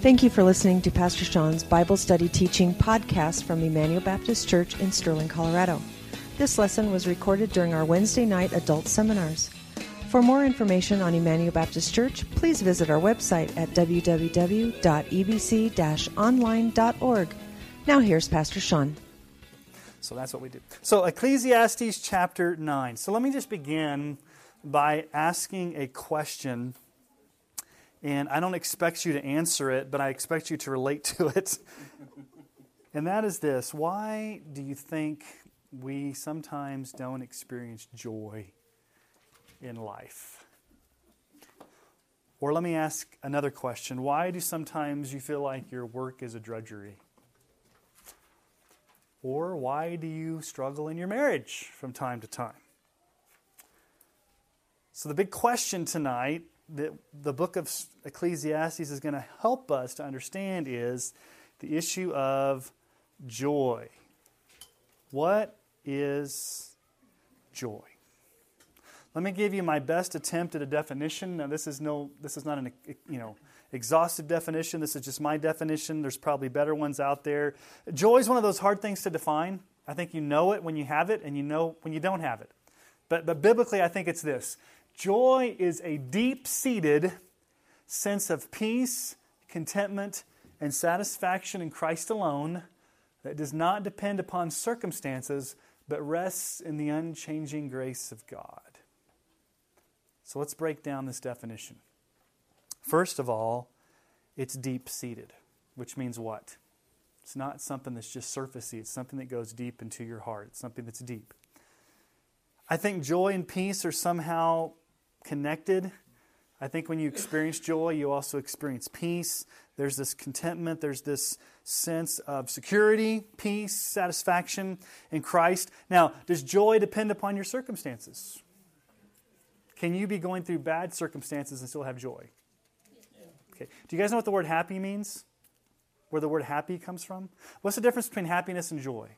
Thank you for listening to Pastor Sean's Bible Study Teaching podcast from Emmanuel Baptist Church in Sterling, Colorado. This lesson was recorded during our Wednesday night adult seminars. For more information on Emmanuel Baptist Church, please visit our website at www.ebc-online.org. Now here's Pastor Sean. So that's what we do. So Ecclesiastes chapter 9. So let me just begin by asking a question and I don't expect you to answer it, but I expect you to relate to it. and that is this Why do you think we sometimes don't experience joy in life? Or let me ask another question Why do sometimes you feel like your work is a drudgery? Or why do you struggle in your marriage from time to time? So, the big question tonight that the book of Ecclesiastes is going to help us to understand is the issue of joy. What is joy? Let me give you my best attempt at a definition. Now, this is no, this is not an you know exhaustive definition. This is just my definition. There's probably better ones out there. Joy is one of those hard things to define. I think you know it when you have it, and you know when you don't have it. But, but biblically, I think it's this Joy is a deep seated sense of peace, contentment, and satisfaction in Christ alone that does not depend upon circumstances but rests in the unchanging grace of God. So let's break down this definition. First of all, it's deep seated, which means what? It's not something that's just surfacey, it's something that goes deep into your heart, it's something that's deep. I think joy and peace are somehow connected. I think when you experience joy, you also experience peace. There's this contentment, there's this sense of security, peace, satisfaction in Christ. Now, does joy depend upon your circumstances? Can you be going through bad circumstances and still have joy? Okay. Do you guys know what the word happy means? Where the word happy comes from? What's the difference between happiness and joy?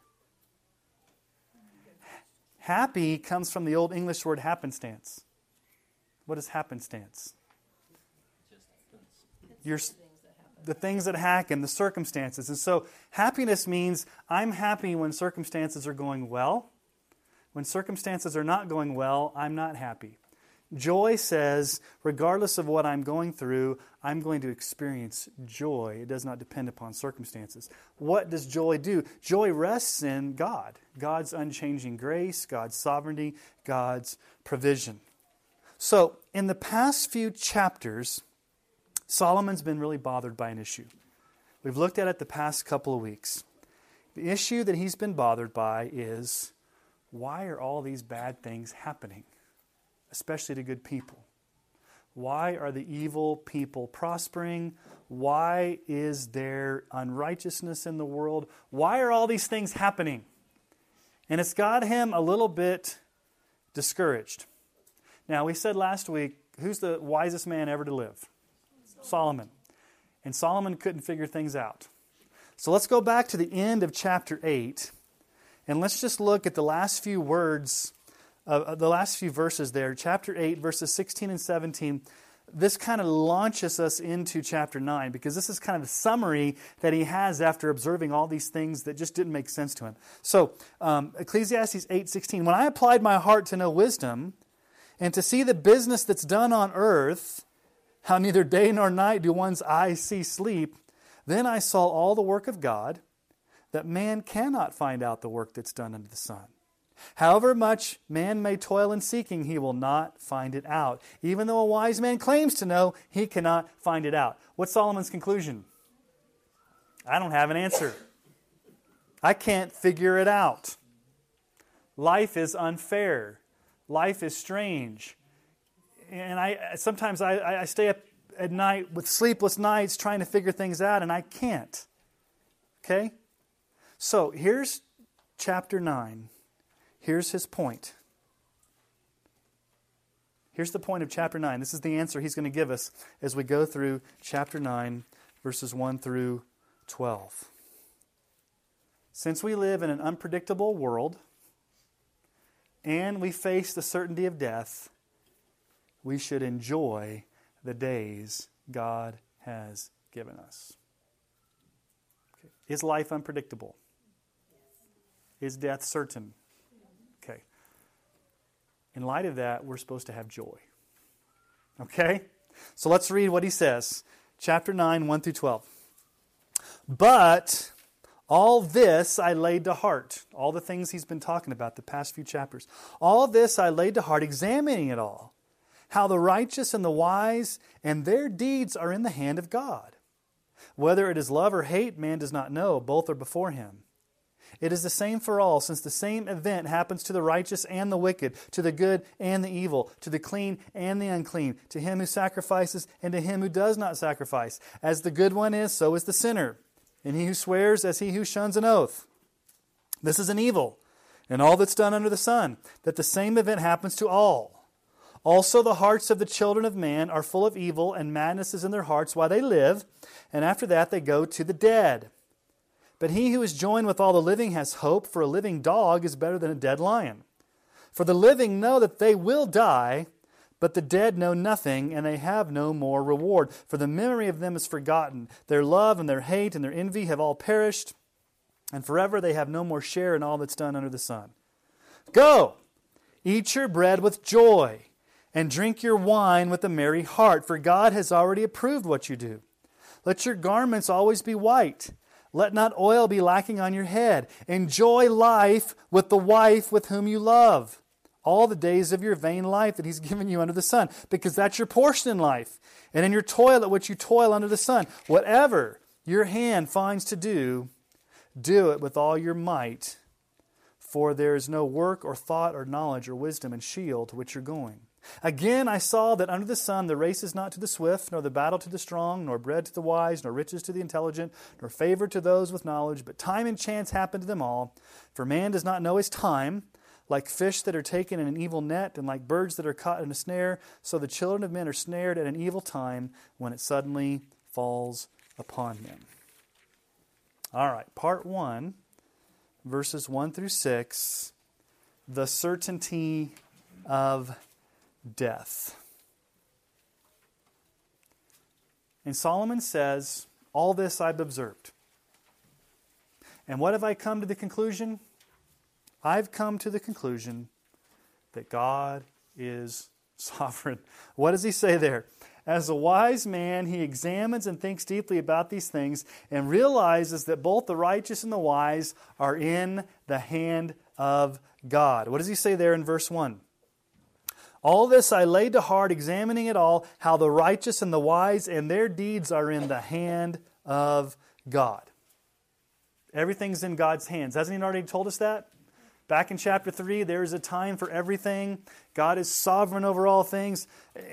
Happy comes from the old English word happenstance. What is happenstance? Your, the things that happen, the circumstances. And so happiness means I'm happy when circumstances are going well. When circumstances are not going well, I'm not happy. Joy says, regardless of what I'm going through, I'm going to experience joy. It does not depend upon circumstances. What does joy do? Joy rests in God, God's unchanging grace, God's sovereignty, God's provision. So, in the past few chapters, Solomon's been really bothered by an issue. We've looked at it the past couple of weeks. The issue that he's been bothered by is why are all these bad things happening, especially to good people? Why are the evil people prospering? Why is there unrighteousness in the world? Why are all these things happening? And it's got him a little bit discouraged. Now, we said last week, who's the wisest man ever to live? Solomon. And Solomon couldn't figure things out. So let's go back to the end of chapter 8 and let's just look at the last few words, uh, the last few verses there. Chapter 8, verses 16 and 17. This kind of launches us into chapter 9 because this is kind of the summary that he has after observing all these things that just didn't make sense to him. So, um, Ecclesiastes 8 16. When I applied my heart to know wisdom, and to see the business that's done on earth, how neither day nor night do one's eyes see sleep, then I saw all the work of God, that man cannot find out the work that's done under the sun. However much man may toil in seeking, he will not find it out. Even though a wise man claims to know, he cannot find it out. What's Solomon's conclusion? I don't have an answer. I can't figure it out. Life is unfair life is strange. And I sometimes I, I stay up at night with sleepless nights trying to figure things out, and I can't. Okay? So here's chapter 9. Here's his point. Here's the point of chapter 9. This is the answer he's going to give us as we go through chapter 9, verses 1 through 12. Since we live in an unpredictable world, and we face the certainty of death, we should enjoy the days God has given us. Okay. Is life unpredictable? Is death certain? Okay. In light of that, we're supposed to have joy. Okay? So let's read what he says. Chapter 9, 1 through 12. But all this I laid to heart. All the things he's been talking about the past few chapters. All this I laid to heart, examining it all. How the righteous and the wise and their deeds are in the hand of God. Whether it is love or hate, man does not know. Both are before him. It is the same for all, since the same event happens to the righteous and the wicked, to the good and the evil, to the clean and the unclean, to him who sacrifices and to him who does not sacrifice. As the good one is, so is the sinner, and he who swears as he who shuns an oath. This is an evil, and all that's done under the sun, that the same event happens to all. Also, the hearts of the children of man are full of evil, and madness is in their hearts while they live, and after that they go to the dead. But he who is joined with all the living has hope, for a living dog is better than a dead lion. For the living know that they will die, but the dead know nothing, and they have no more reward. For the memory of them is forgotten. Their love and their hate and their envy have all perished, and forever they have no more share in all that's done under the sun. Go, eat your bread with joy, and drink your wine with a merry heart, for God has already approved what you do. Let your garments always be white let not oil be lacking on your head. Enjoy life with the wife with whom you love. All the days of your vain life that He's given you under the sun, because that's your portion in life. And in your toil at which you toil under the sun, whatever your hand finds to do, do it with all your might. For there is no work or thought or knowledge or wisdom and Sheol to which you're going. Again, I saw that under the sun the race is not to the swift, nor the battle to the strong, nor bread to the wise, nor riches to the intelligent, nor favor to those with knowledge, but time and chance happen to them all. For man does not know his time. Like fish that are taken in an evil net, and like birds that are caught in a snare, so the children of men are snared at an evil time when it suddenly falls upon them. All right, part one, verses 1 through 6, the certainty of death. And Solomon says, All this I've observed. And what have I come to the conclusion? I've come to the conclusion that God is sovereign. What does he say there? As a wise man, he examines and thinks deeply about these things and realizes that both the righteous and the wise are in the hand of God. What does he say there in verse 1? All this I laid to heart, examining it all, how the righteous and the wise and their deeds are in the hand of God. Everything's in God's hands. Hasn't He already told us that? Back in chapter 3, there is a time for everything. God is sovereign over all things.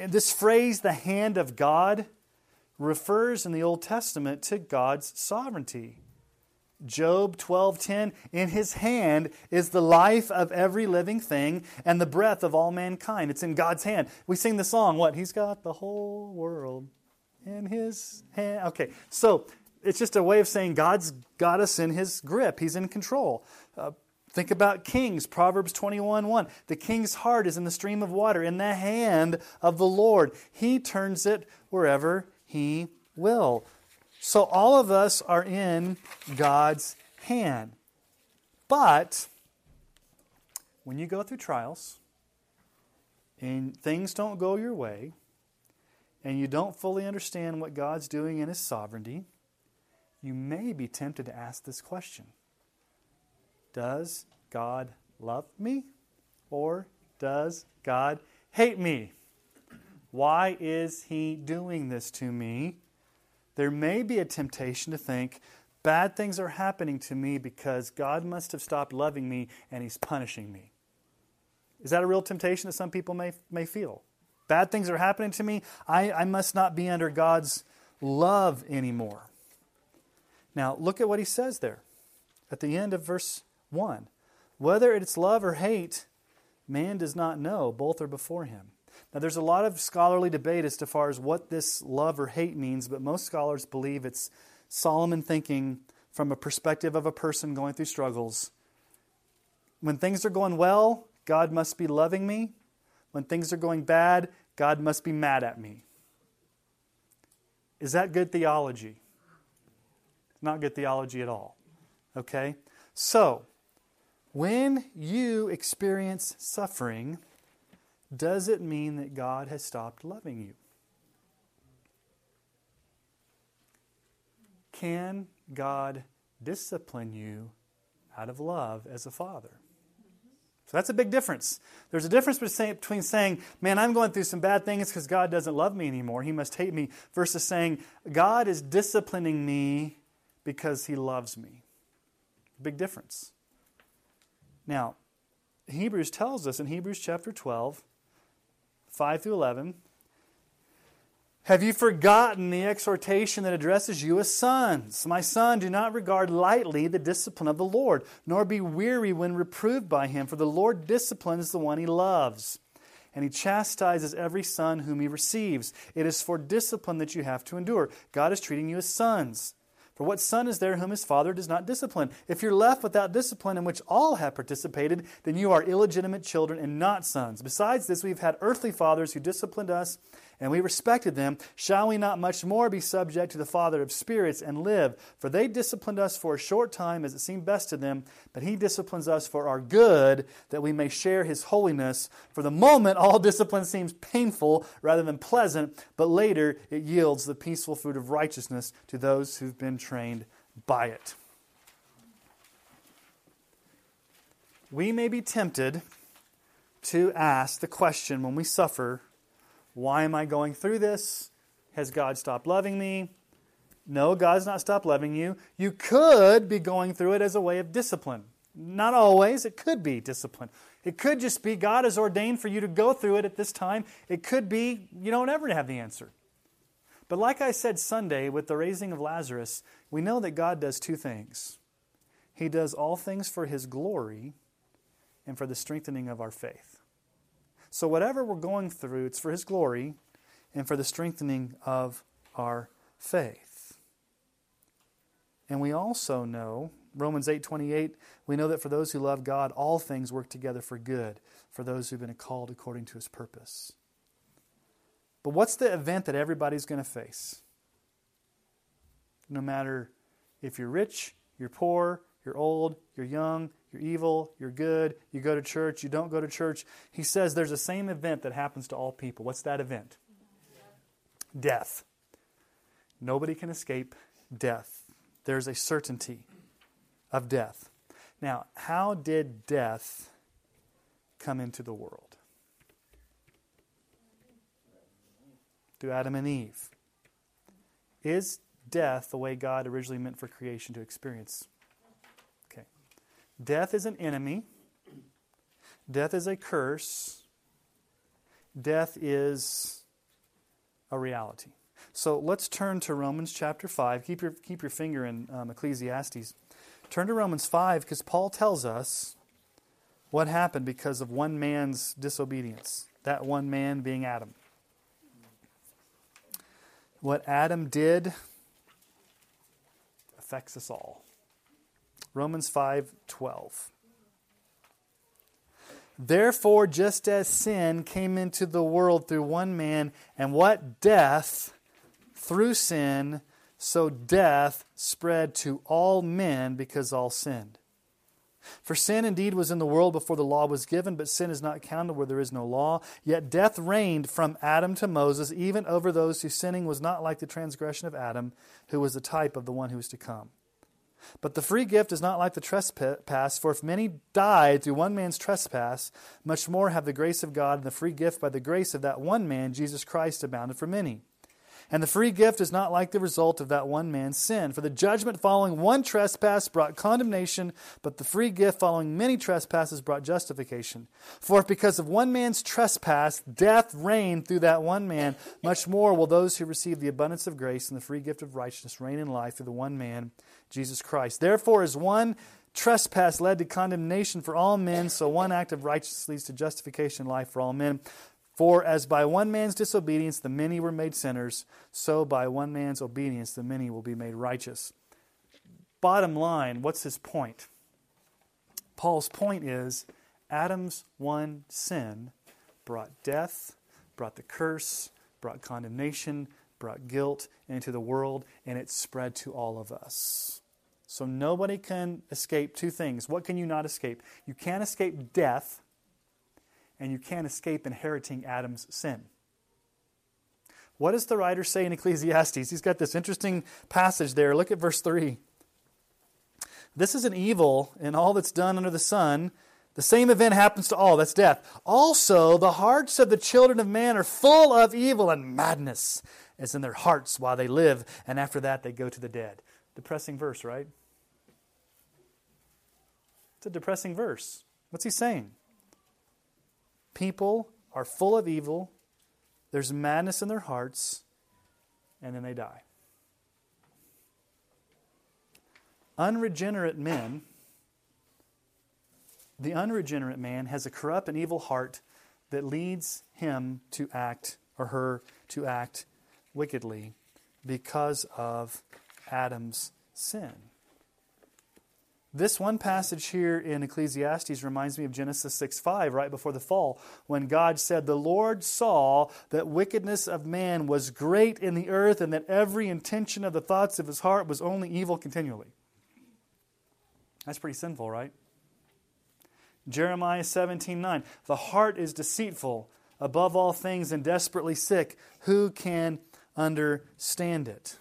This phrase, the hand of God, refers in the Old Testament to God's sovereignty. Job 12:10 In his hand is the life of every living thing and the breath of all mankind. It's in God's hand. We sing the song what? He's got the whole world in his hand. Okay. So, it's just a way of saying God's got us in his grip. He's in control. Uh, think about kings, Proverbs 21 1. The king's heart is in the stream of water, in the hand of the Lord. He turns it wherever he will. So all of us are in God's hand. But when you go through trials and things don't go your way, and you don't fully understand what God's doing in His sovereignty, you may be tempted to ask this question Does God love me? Or does God hate me? Why is He doing this to me? there may be a temptation to think, bad things are happening to me because God must have stopped loving me and He's punishing me. Is that a real temptation that some people may, may feel? Bad things are happening to me. I, I must not be under God's love anymore. Now, look at what he says there at the end of verse 1. Whether it's love or hate, man does not know. Both are before him. Now, there's a lot of scholarly debate as to far as what this love or hate means, but most scholars believe it's Solomon thinking from a perspective of a person going through struggles. When things are going well, God must be loving me. When things are going bad, God must be mad at me. Is that good theology? Not good theology at all. Okay? So, when you experience suffering, does it mean that God has stopped loving you? Can God discipline you out of love as a father? So that's a big difference. There's a difference between saying, man, I'm going through some bad things because God doesn't love me anymore. He must hate me, versus saying, God is disciplining me because he loves me. Big difference. Now, Hebrews tells us in Hebrews chapter 12, 5 through 11, have you forgotten the exhortation that addresses you as sons? My son, do not regard lightly the discipline of the Lord, nor be weary when reproved by him, for the Lord disciplines the one he loves, and he chastises every son whom he receives. It is for discipline that you have to endure. God is treating you as sons. For what son is there whom his father does not discipline? If you're left without discipline in which all have participated, then you are illegitimate children and not sons. Besides this, we've had earthly fathers who disciplined us and we respected them, shall we not much more be subject to the Father of spirits and live? For they disciplined us for a short time as it seemed best to them, but He disciplines us for our good, that we may share His holiness. For the moment, all discipline seems painful rather than pleasant, but later it yields the peaceful fruit of righteousness to those who've been trained by it. We may be tempted to ask the question when we suffer why am I going through this? Has God stopped loving me? No, God's not stopped loving you. You could be going through it as a way of discipline. Not always, it could be discipline. It could just be God has ordained for you to go through it at this time. It could be you don't ever have the answer. But like I said Sunday with the raising of Lazarus, we know that God does two things. He does all things for his glory and for the strengthening of our faith. So, whatever we're going through, it's for His glory and for the strengthening of our faith. And we also know, Romans 8:28, we know that for those who love God, all things work together for good, for those who've been called according to his purpose. But what's the event that everybody's going to face? No matter if you're rich, you're poor, you're old, you're young, you're evil, you're good, you go to church, you don't go to church. He says there's the same event that happens to all people. What's that event? Death. Nobody can escape death. There's a certainty of death. Now, how did death come into the world? Through Adam and Eve. Is death the way God originally meant for creation to experience? Death is an enemy. Death is a curse. Death is a reality. So let's turn to Romans chapter 5. Keep your, keep your finger in um, Ecclesiastes. Turn to Romans 5 because Paul tells us what happened because of one man's disobedience. That one man being Adam. What Adam did affects us all. Romans 5:12. Therefore, just as sin came into the world through one man, and what death through sin, so death spread to all men because all sinned. For sin indeed was in the world before the law was given, but sin is not counted where there is no law. Yet death reigned from Adam to Moses, even over those whose sinning was not like the transgression of Adam, who was the type of the one who was to come. But the free gift is not like the trespass, for if many died through one man's trespass, much more have the grace of God and the free gift by the grace of that one man, Jesus Christ, abounded for many. And the free gift is not like the result of that one man's sin. For the judgment following one trespass brought condemnation, but the free gift following many trespasses brought justification. For if because of one man's trespass death reigned through that one man, much more will those who receive the abundance of grace and the free gift of righteousness reign in life through the one man, Jesus Christ. Therefore, as one trespass led to condemnation for all men, so one act of righteousness leads to justification in life for all men. For as by one man's disobedience the many were made sinners, so by one man's obedience the many will be made righteous. Bottom line, what's his point? Paul's point is Adam's one sin brought death, brought the curse, brought condemnation, brought guilt into the world, and it spread to all of us. So nobody can escape two things. What can you not escape? You can't escape death, and you can't escape inheriting Adam's sin. What does the writer say in Ecclesiastes? He's got this interesting passage there. Look at verse 3. This is an evil in all that's done under the sun. The same event happens to all, that's death. Also, the hearts of the children of man are full of evil and madness is in their hearts while they live, and after that they go to the dead. Depressing verse, right? It's a depressing verse. What's he saying? People are full of evil, there's madness in their hearts, and then they die. Unregenerate men, the unregenerate man has a corrupt and evil heart that leads him to act or her to act wickedly because of Adam's sin. This one passage here in Ecclesiastes reminds me of Genesis 6 5, right before the fall, when God said, The Lord saw that wickedness of man was great in the earth, and that every intention of the thoughts of his heart was only evil continually. That's pretty sinful, right? Jeremiah 17 9, The heart is deceitful above all things and desperately sick. Who can understand it?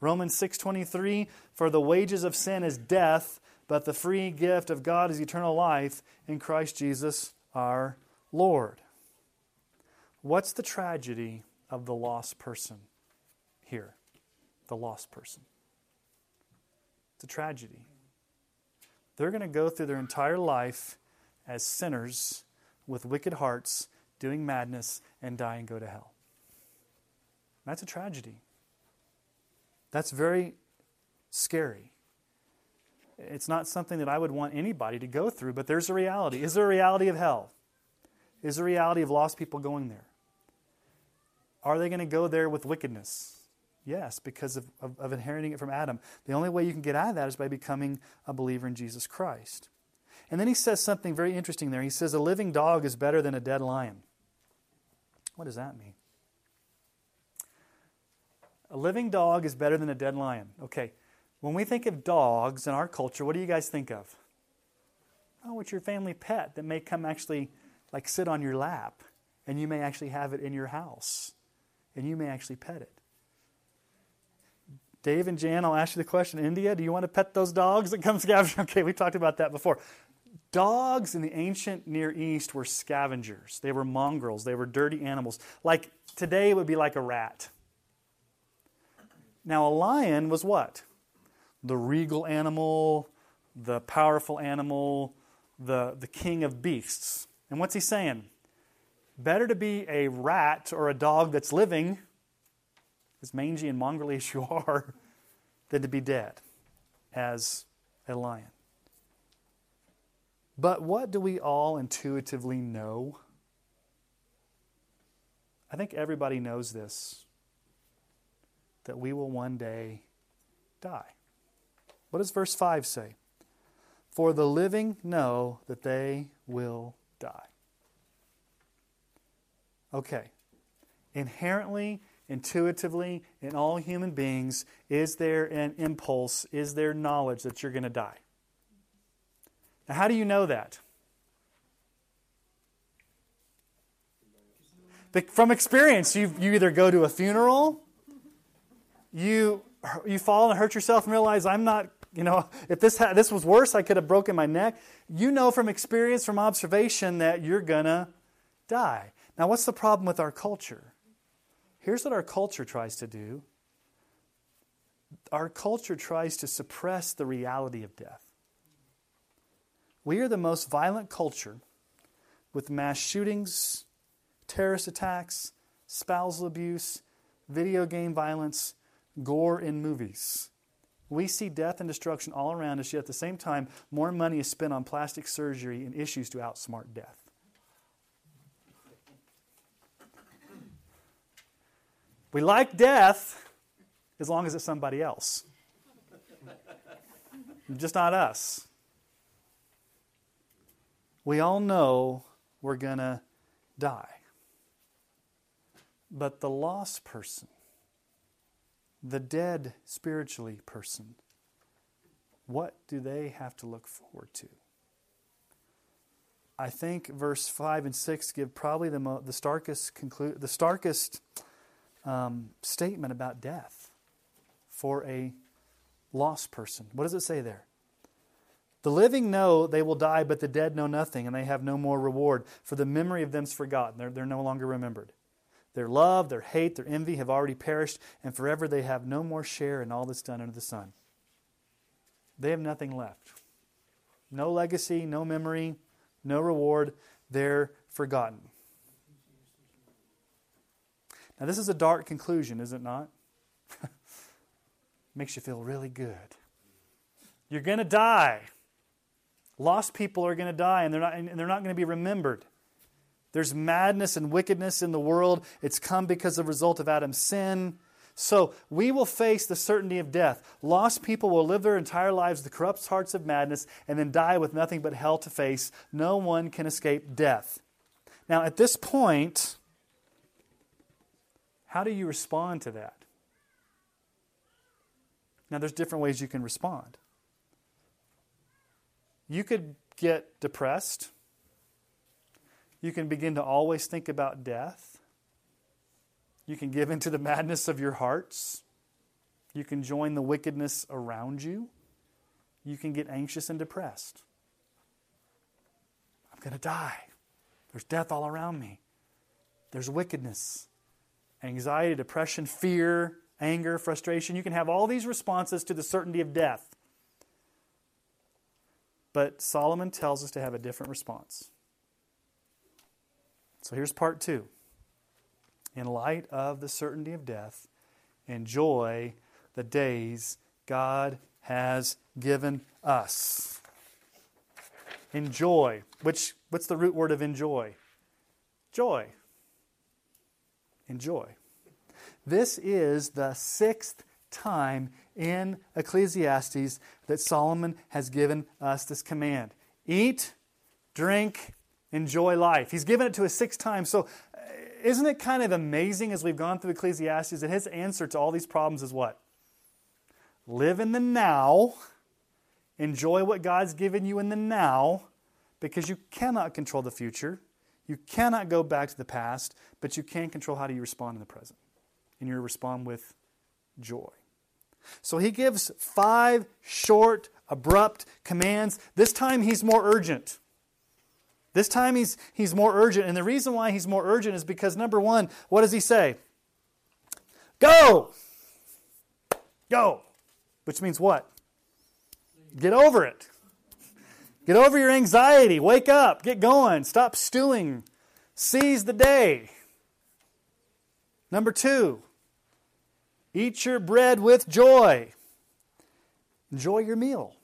Romans 6:23 For the wages of sin is death but the free gift of God is eternal life in Christ Jesus our Lord. What's the tragedy of the lost person here? The lost person. It's a tragedy. They're going to go through their entire life as sinners with wicked hearts, doing madness, and die and go to hell. That's a tragedy. That's very scary. It's not something that I would want anybody to go through, but there's a reality. Is there a reality of hell? Is there a reality of lost people going there? Are they going to go there with wickedness? Yes, because of, of, of, inheriting it from Adam. The only way you can get out of that is by becoming a believer in Jesus Christ. And then he says something very interesting there. He says, A living dog is better than a dead lion. What does that mean? A living dog is better than a dead lion. Okay, when we think of dogs in our culture, what do you guys think of? Oh, it's your family pet that may come actually like sit on your lap and you may actually have it in your house and you may actually pet it. Dave and Jan, I'll ask you the question. India, do you want to pet those dogs that come scavenging? Okay, we talked about that before. Dogs in the ancient Near East were scavengers. They were mongrels. They were dirty animals. Like today, it would be like a rat. Now, a lion was what? the regal animal, the powerful animal, the, the king of beasts. And what's he saying? Better to be a rat or a dog that's living, as mangy and mongrelly as you are, than to be dead as a lion. But what do we all intuitively know? I think everybody knows this that we will one day die. What does verse 5 say? For the living know that they will die. Okay. Inherently, intuitively, in all human beings, is there an impulse, is there knowledge that you're going to die? Now, how do you know that? From experience, you, you either go to a funeral, you, you fall and hurt yourself and realize I'm not you know, if this, ha- this was worse, I could have broken my neck. You know from experience, from observation, that you're to die. Now, what's the problem with our culture? Here's what our culture tries to do our culture tries to suppress the reality of death. We are the most violent culture with mass shootings, terrorist attacks, spousal abuse, video game violence, gore in movies. We see death and destruction all around us, yet at the same time, more money is spent on plastic surgery and issues to outsmart death. We like death as long as it's somebody else, just not us. We all know we're going to die. But the lost person the dead spiritually person, what do they have to look forward to? I think verse 5 and 6 give probably the, mo- the starkest, conclu- the starkest um, statement about death for a lost person. What does it say there? The living know they will die, but the dead know nothing, and they have no more reward, for the memory of them is forgotten. They're, they're no longer remembered. Their love, their hate, their envy have already perished, and forever they have no more share in all that's done under the sun. They have nothing left. No legacy, no memory, no reward. They're forgotten. Now, this is a dark conclusion, is it not? Makes you feel really good. You're going to die. Lost people are going to die, and they're not, and they're not going to be remembered. There's madness and wickedness in the world. It's come because of the result of Adam's sin. So we will face the certainty of death. Lost people will live their entire lives the corrupt hearts of madness and then die with nothing but hell to face. No one can escape death. Now, at this point, how do you respond to that? Now, there's different ways you can respond. You could get depressed. You can begin to always think about death. You can give into the madness of your hearts. You can join the wickedness around you. You can get anxious and depressed. I'm going to die. There's death all around me. There's wickedness, anxiety, depression, fear, anger, frustration. You can have all these responses to the certainty of death. But Solomon tells us to have a different response. So here's part two. In light of the certainty of death, enjoy the days God has given us. Enjoy. Which what's the root word of enjoy? Joy. Enjoy. This is the sixth time in Ecclesiastes that Solomon has given us this command eat, drink, enjoy life. He's given it to us six times. So, uh, isn't it kind of amazing as we've gone through Ecclesiastes that his answer to all these problems is what? Live in the now, enjoy what God's given you in the now, because you cannot control the future. You cannot go back to the past, but you can control how do you respond in the present. And you respond with joy. So he gives five short, abrupt commands. This time he's more urgent. This time he's, he's more urgent. And the reason why he's more urgent is because, number one, what does he say? Go! Go! Which means what? Get over it. Get over your anxiety. Wake up. Get going. Stop stewing. Seize the day. Number two, eat your bread with joy. Enjoy your meal.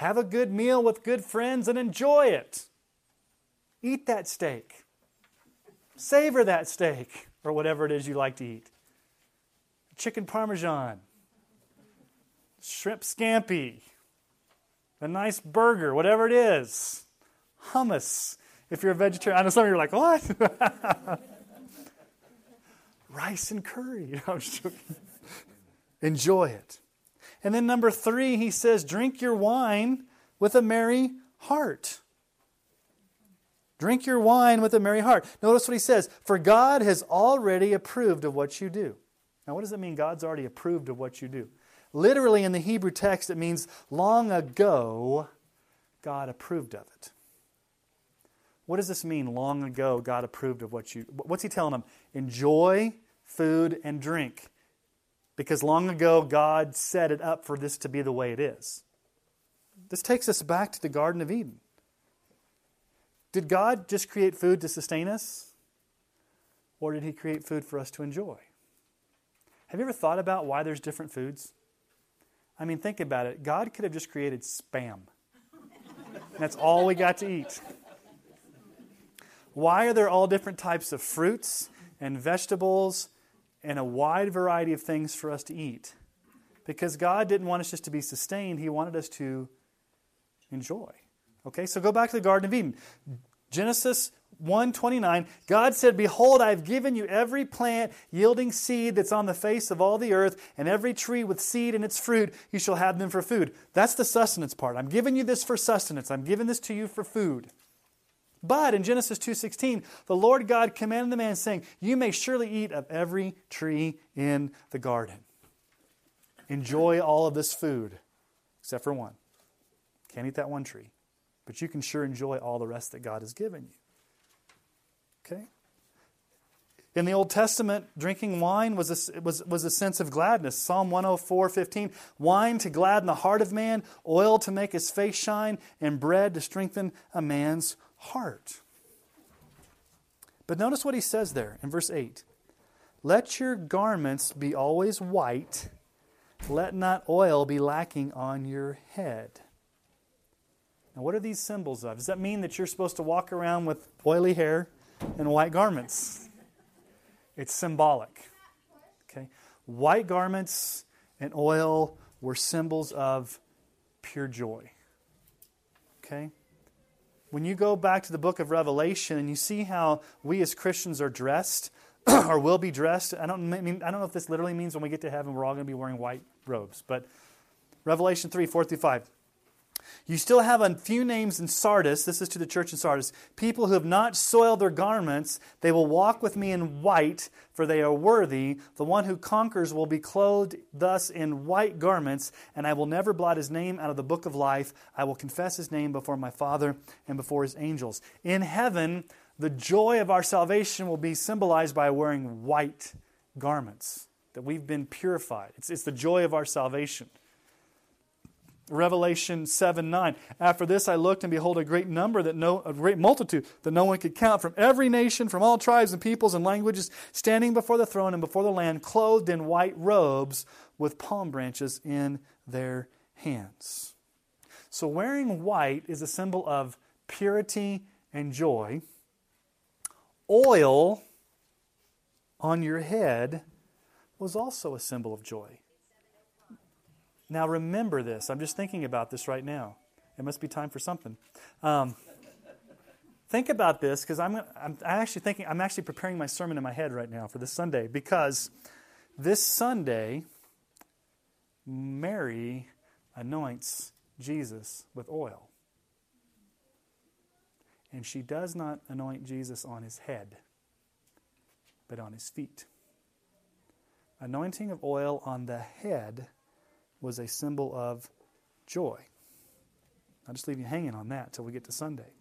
Have a good meal with good friends and enjoy it. Eat that steak. Savor that steak or whatever it is you like to eat. Chicken parmesan, shrimp scampi, a nice burger, whatever it is. Hummus, if you're a vegetarian. I know some of you are like, what? Rice and curry. Enjoy it. And then number three, he says, drink your wine with a merry heart. Drink your wine with a merry heart. Notice what he says For God has already approved of what you do. Now, what does it mean, God's already approved of what you do? Literally, in the Hebrew text, it means long ago, God approved of it. What does this mean, long ago, God approved of what you. What's he telling them? Enjoy food and drink because long ago God set it up for this to be the way it is. This takes us back to the Garden of Eden. Did God just create food to sustain us? Or did He create food for us to enjoy? Have you ever thought about why there's different foods? I mean, think about it. God could have just created spam. That's all we got to eat. Why are there all different types of fruits and vegetables and a wide variety of things for us to eat. Because God didn't want us just to be sustained, He wanted us to enjoy. Okay, so go back to the Garden of Eden. Genesis 129, God said, Behold, I have given you every plant yielding seed that's on the face of all the earth, and every tree with seed in its fruit, you shall have them for food. That's the sustenance part. I'm giving you this for sustenance. I'm giving this to you for food. But in Genesis 2:16, the Lord God commanded the man saying, "You may surely eat of every tree in the garden. Enjoy all of this food except for one. Can't eat that one tree, but you can sure enjoy all the rest that God has given you." Okay? In the Old Testament, drinking wine was a, was, was a sense of gladness. Psalm 104 15. Wine to gladden the heart of man, oil to make his face shine, and bread to strengthen a man's heart. But notice what he says there in verse 8 Let your garments be always white, let not oil be lacking on your head. Now, what are these symbols of? Does that mean that you're supposed to walk around with oily hair and white garments? It's symbolic. Okay? White garments and oil were symbols of pure joy. Okay? When you go back to the book of Revelation and you see how we as Christians are dressed or will be dressed, I don't mean I don't know if this literally means when we get to heaven we're all going to be wearing white robes, but Revelation 3, 4 through 5. You still have a few names in Sardis. This is to the church in Sardis. People who have not soiled their garments. They will walk with me in white, for they are worthy. The one who conquers will be clothed thus in white garments, and I will never blot his name out of the book of life. I will confess his name before my Father and before his angels. In heaven, the joy of our salvation will be symbolized by wearing white garments, that we've been purified. It's, it's the joy of our salvation. Revelation 7 9. After this I looked, and behold, a great number that no a great multitude that no one could count from every nation, from all tribes and peoples and languages, standing before the throne and before the Lamb, clothed in white robes with palm branches in their hands. So wearing white is a symbol of purity and joy. Oil on your head was also a symbol of joy. Now remember this. I'm just thinking about this right now. It must be time for something. Um, think about this because I'm, I'm actually thinking, I'm actually preparing my sermon in my head right now for this Sunday because this Sunday, Mary anoints Jesus with oil. And she does not anoint Jesus on his head, but on his feet. Anointing of oil on the head was a symbol of joy. I'll just leave you hanging on that till we get to Sunday.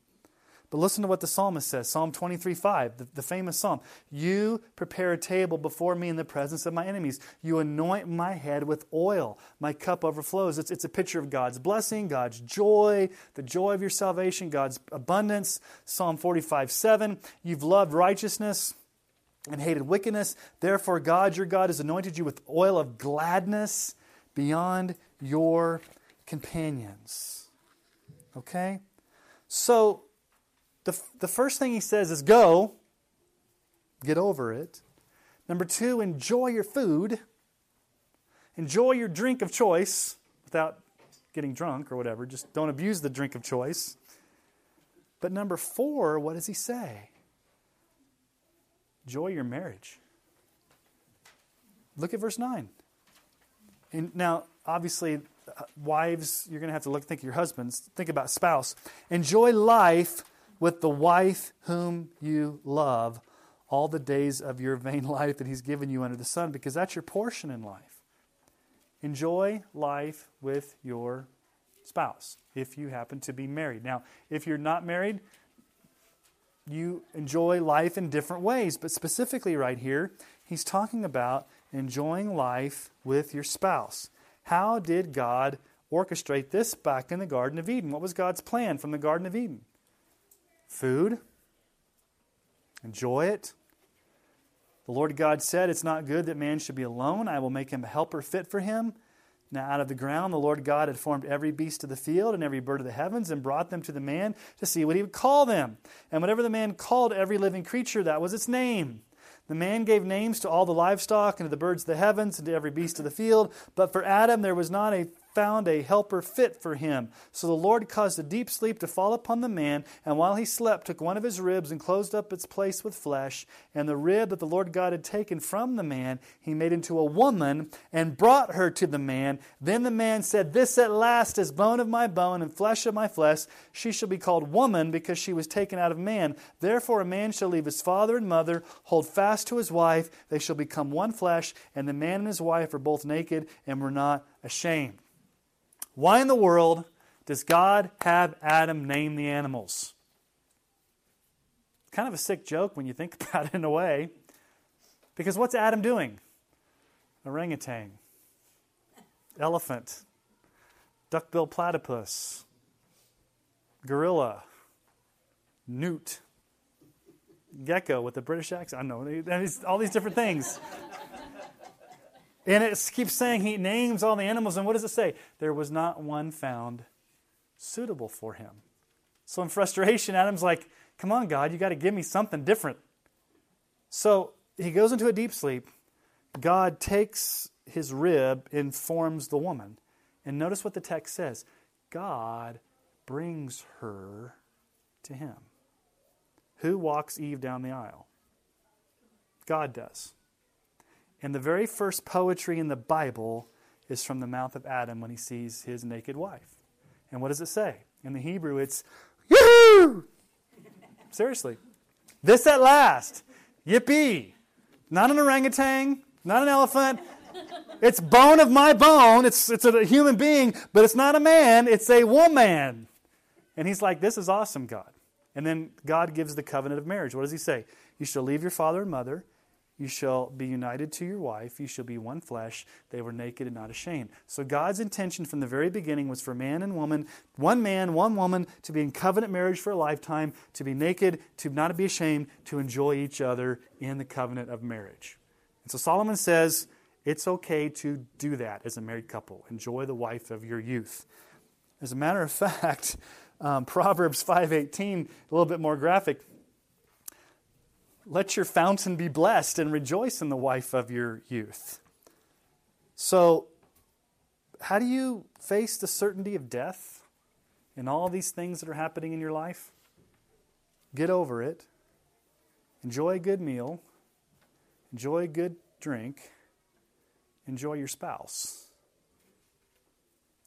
But listen to what the psalmist says Psalm 23 5, the, the, famous psalm. You prepare a table before me in the presence of my enemies. You anoint my head with oil. My cup overflows. It's, it's a picture of God's blessing, God's joy, the joy of your salvation, God's abundance. Psalm 45 7. You've loved righteousness and hated wickedness. Therefore, God, your God, has anointed you with oil of gladness beyond your companions. Okay? So, the, the first thing he says is go, get over it. Number two, enjoy your food, enjoy your drink of choice without getting drunk or whatever. Just don't abuse the drink of choice. But number four, what does he say? Enjoy your marriage. Look at verse 9. And now, obviously, uh, wives, you're going to have to look, think of your husbands. Think about spouse. Enjoy life with the wife whom you love all the days of your vain life that He's given you under the sun, because that's your portion in life. Enjoy life with your spouse if you happen to be married. Now, if you're not married, you enjoy life in different ways, but specifically right here, he's talking about enjoying life with your spouse. How did God orchestrate this back in the Garden of Eden? What was God's plan from the Garden of Eden? Food. Enjoy it. The Lord God said, It's not good that man should be alone. I will make him a helper fit for him. Now, out of the ground, the Lord God had formed every beast of the field and every bird of the heavens and brought them to the man to see what he would call them. And whatever the man called every living creature, that was its name. The man gave names to all the livestock and to the birds of the heavens and to every beast of the field. But for Adam there was not a found a helper fit for him. So the Lord caused a deep sleep to fall upon the man, and while he slept, took one of his ribs and closed up its place with flesh. And the rib that the Lord God had taken from the man, he made into a woman and brought her to the man. Then the man said, This at last is bone of my bone and flesh of my flesh. She shall be called woman because she was taken out of man. Therefore, a man shall leave his father and mother, hold fast to his wife. They shall become one flesh, and the man and his wife are both naked and were not ashamed. Why in the world does God have Adam name the animals? Kind of a sick joke when you think about it in a way. Because what's Adam doing? Orangutan, elephant, duckbill platypus, gorilla, newt, gecko with a British accent. I know, all these different things. And it keeps saying he names all the animals, and what does it say? There was not one found suitable for him. So in frustration, Adam's like, Come on, God, you got to give me something different. So he goes into a deep sleep. God takes his rib and forms the woman. And notice what the text says God brings her to him. Who walks Eve down the aisle? God does. And the very first poetry in the Bible is from the mouth of Adam when he sees his naked wife. And what does it say? In the Hebrew, it's yoo Seriously. This at last. Yippee. Not an orangutan, not an elephant. It's bone of my bone. It's, it's a human being, but it's not a man, it's a woman. And he's like, This is awesome, God. And then God gives the covenant of marriage. What does he say? You shall leave your father and mother you shall be united to your wife. You shall be one flesh. They were naked and not ashamed. So God's intention from the very beginning was for man and woman, one man, one woman, to be in covenant marriage for a lifetime, to be naked, to not be ashamed, to enjoy each other in the covenant of marriage. And so Solomon says it's okay to do that as a married couple. Enjoy the wife of your youth. As a matter of fact, um, Proverbs 5:18, a little bit more graphic. Let your fountain be blessed and rejoice in the wife of your youth. So, how do you face the certainty of death and all these things that are happening in your life? Get over it. Enjoy a good meal. Enjoy a good drink. Enjoy your spouse.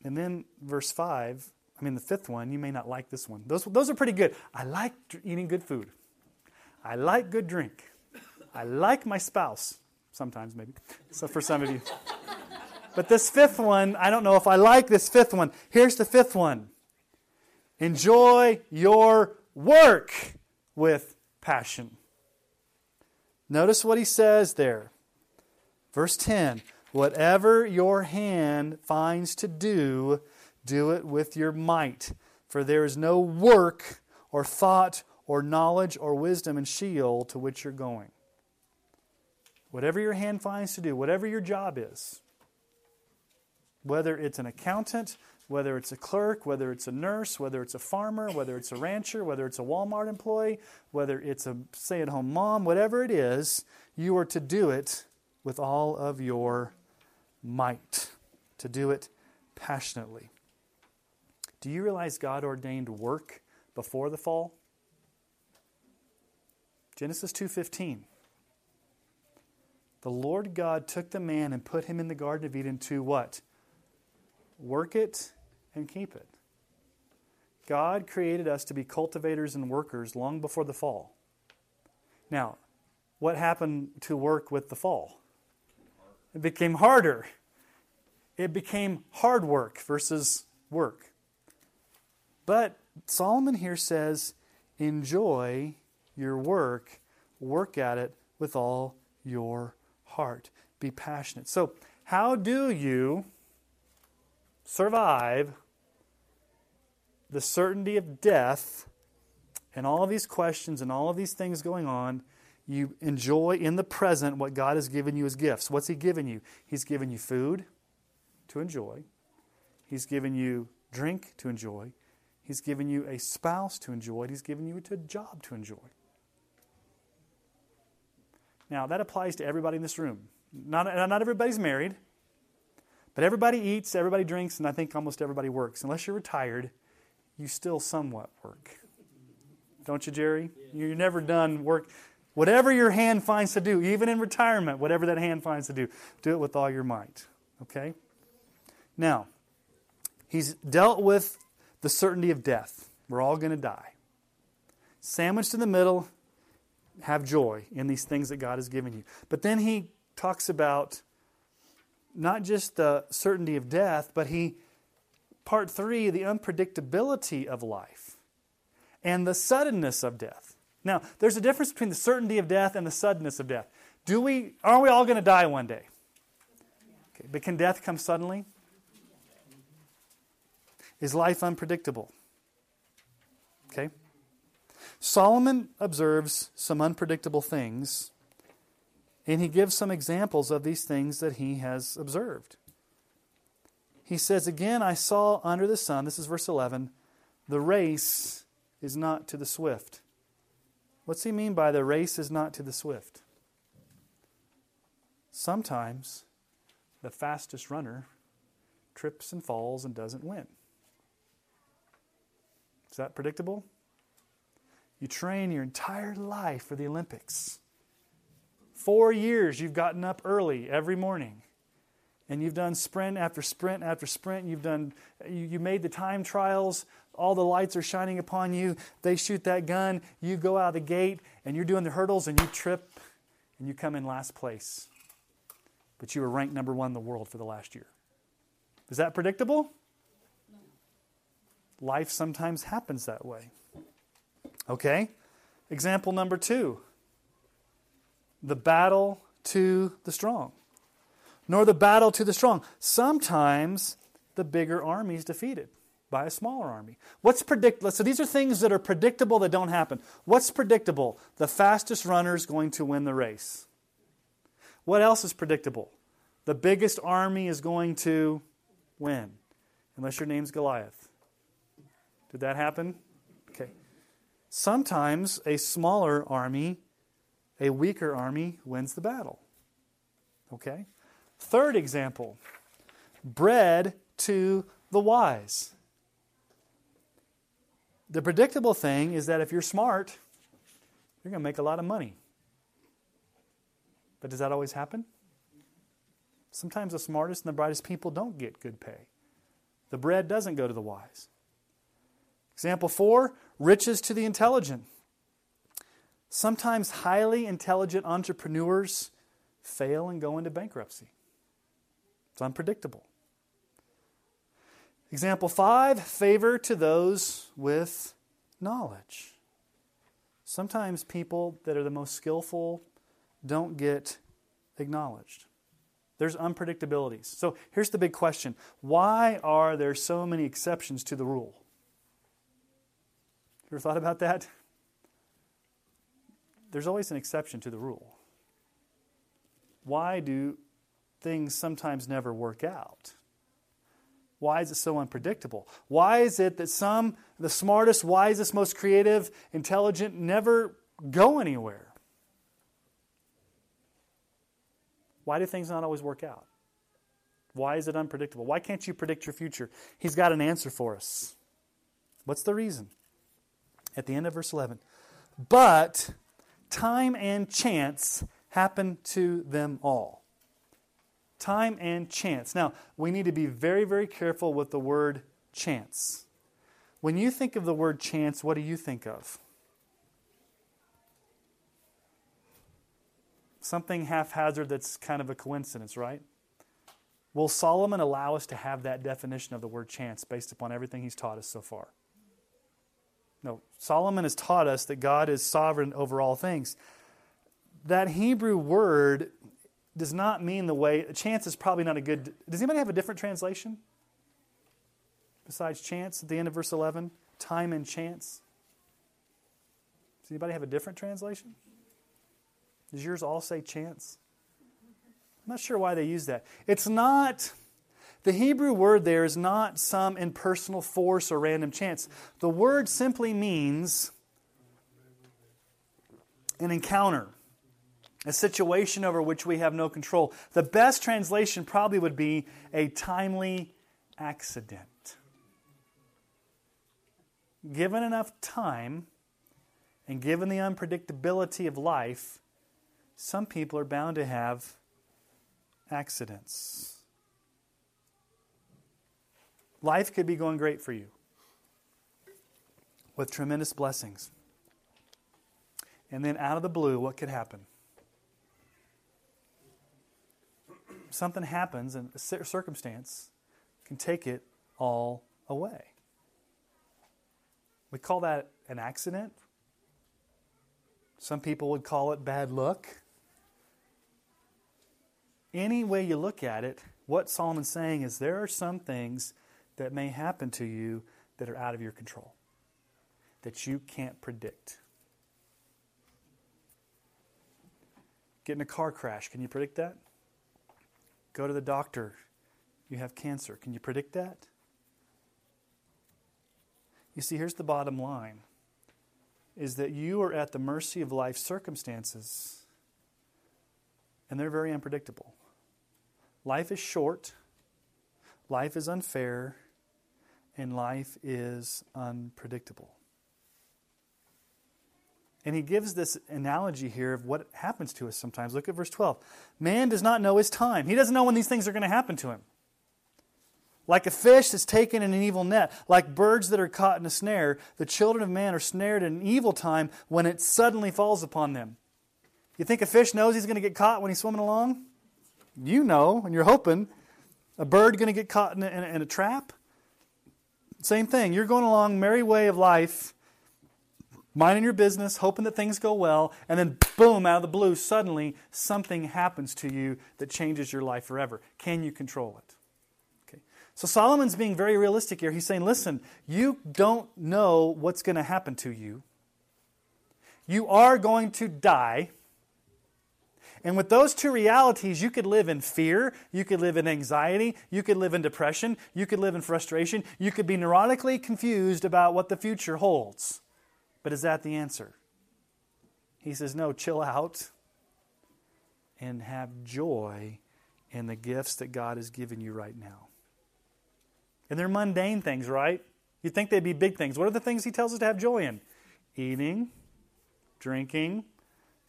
And then, verse 5, I mean, the fifth one, you may not like this one. Those, those are pretty good. I like eating good food. I like good drink. I like my spouse. Sometimes, maybe. So for some of you. But this fifth one, I don't know if I like this fifth one. Here's the fifth one enjoy your work with passion. Notice what he says there. Verse 10 Whatever your hand finds to do, do it with your might. For there is no work or thought or knowledge or wisdom in Sheol to which you're going. Whatever your hand finds to do, whatever your job is, whether it's an accountant, whether it's a clerk, whether it's a nurse, whether it's a farmer, whether it's a rancher, whether it's a Walmart employee, whether it's a stay at home mom, whatever it is, you are to do it with all of your might, to do it passionately. Do you realize God ordained work before the fall? Genesis 2:15. The Lord God took the man and put him in the garden of Eden to what? Work it and keep it. God created us to be cultivators and workers long before the fall. Now, what happened to work with the fall? It became harder. It became hard work versus work. But Solomon here says, enjoy your work, work at it with all your heart. Be passionate. So, how do you survive the certainty of death and all these questions and all of these things going on? You enjoy in the present what God has given you as gifts. What's He given you? He's given you food to enjoy, He's given you drink to enjoy, He's given you a spouse to enjoy, He's given you a job to enjoy. Now, that applies to everybody in this room. Not, not everybody's married, But everybody eats, everybody drinks, and I think almost everybody works. Unless you're retired, you still somewhat work. Don't you, Jerry? You're never done work. Whatever your hand finds to do, even in retirement, whatever that hand finds to do, do it with all your might. Okay? Now, he's dealt with the certainty of death. We're all going to die. Sandwiched in the middle, have joy in these things that God has given you. But then he talks about not just the certainty of death, but he, part three, the unpredictability of life and the suddenness of death. Now, there's a difference between the certainty of death and the suddenness of death. Do we, are we all going to die one day? Okay, but can death come suddenly? Is life unpredictable? Okay. Solomon observes some unpredictable things, and he gives some examples of these things that he has observed. He says, Again, I saw under the sun, this is verse 11, the race is not to the swift. What's he mean by the race is not to the swift? Sometimes the fastest runner trips and falls and doesn't win. Is that predictable? You train your entire life for the Olympics. Four years you've gotten up early every morning. And you've done sprint after sprint after sprint. You've done you, you made the time trials. All the lights are shining upon you. They shoot that gun. You go out the gate and you're doing the hurdles and you trip and you come in last place. But you were ranked number one in the world for the last year. Is that predictable? Life sometimes happens that way. Okay? Example number two the battle to the strong, nor the battle to the strong. Sometimes the bigger army is defeated by a smaller army. What's predictable? So these are things that are predictable that don't happen. What's predictable? The fastest runner is going to win the race. What else is predictable? The biggest army is going to win, unless your name's Goliath. Did that happen? Sometimes a smaller army, a weaker army, wins the battle. Okay? Third example bread to the wise. The predictable thing is that if you're smart, you're going to make a lot of money. But does that always happen? Sometimes the smartest and the brightest people don't get good pay. The bread doesn't go to the wise. Example four riches to the intelligent. Sometimes highly intelligent entrepreneurs fail and go into bankruptcy. It's unpredictable. Example five favor to those with knowledge. Sometimes people that are the most skillful don't get acknowledged. There's unpredictabilities. So here's the big question why are there so many exceptions to the rule? Ever thought about that? There's always an exception to the rule. Why do things sometimes never work out? Why is it so unpredictable? Why is it that some, the smartest, wisest, most creative, intelligent, never go anywhere? Why do things not always work out? Why is it unpredictable? Why can't you predict your future? He's got an answer for us. What's the reason? At the end of verse 11. But time and chance happen to them all. Time and chance. Now, we need to be very, very careful with the word chance. When you think of the word chance, what do you think of? Something haphazard that's kind of a coincidence, right? Will Solomon allow us to have that definition of the word chance based upon everything he's taught us so far? No, Solomon has taught us that God is sovereign over all things. That Hebrew word does not mean the way, chance is probably not a good. Does anybody have a different translation? Besides chance at the end of verse 11? Time and chance? Does anybody have a different translation? Does yours all say chance? I'm not sure why they use that. It's not the Hebrew word there is not some impersonal force or random chance. The word simply means an encounter, a situation over which we have no control. The best translation probably would be a timely accident. Given enough time and given the unpredictability of life, some people are bound to have accidents. Life could be going great for you with tremendous blessings. And then out of the blue, what could happen? Something happens, and a circumstance can take it all away. We call that an accident. Some people would call it bad luck. Any way you look at it, what Solomon's saying is there are some things that may happen to you that are out of your control, that you can't predict. Get in a car crash, can you predict that? Go to the doctor, you have cancer, can you predict that? You see, here's the bottom line is that you are at the mercy of life circumstances, and they're very unpredictable. Life is short, life is unfair, and life is unpredictable. And he gives this analogy here of what happens to us sometimes. Look at verse 12. Man does not know his time, he doesn't know when these things are going to happen to him. Like a fish that's taken in an evil net, like birds that are caught in a snare, the children of man are snared in an evil time when it suddenly falls upon them. You think a fish knows he's going to get caught when he's swimming along? You know, and you're hoping. A bird going to get caught in a, in a, in a trap? Same thing. You're going along merry way of life, minding your business, hoping that things go well, and then boom, out of the blue, suddenly something happens to you that changes your life forever. Can you control it? Okay. So Solomon's being very realistic here. He's saying, listen, you don't know what's going to happen to you. You are going to die. And with those two realities, you could live in fear, you could live in anxiety, you could live in depression, you could live in frustration, you could be neurotically confused about what the future holds. But is that the answer? He says, no, chill out and have joy in the gifts that God has given you right now. And they're mundane things, right? You'd think they'd be big things. What are the things he tells us to have joy in? Eating, drinking,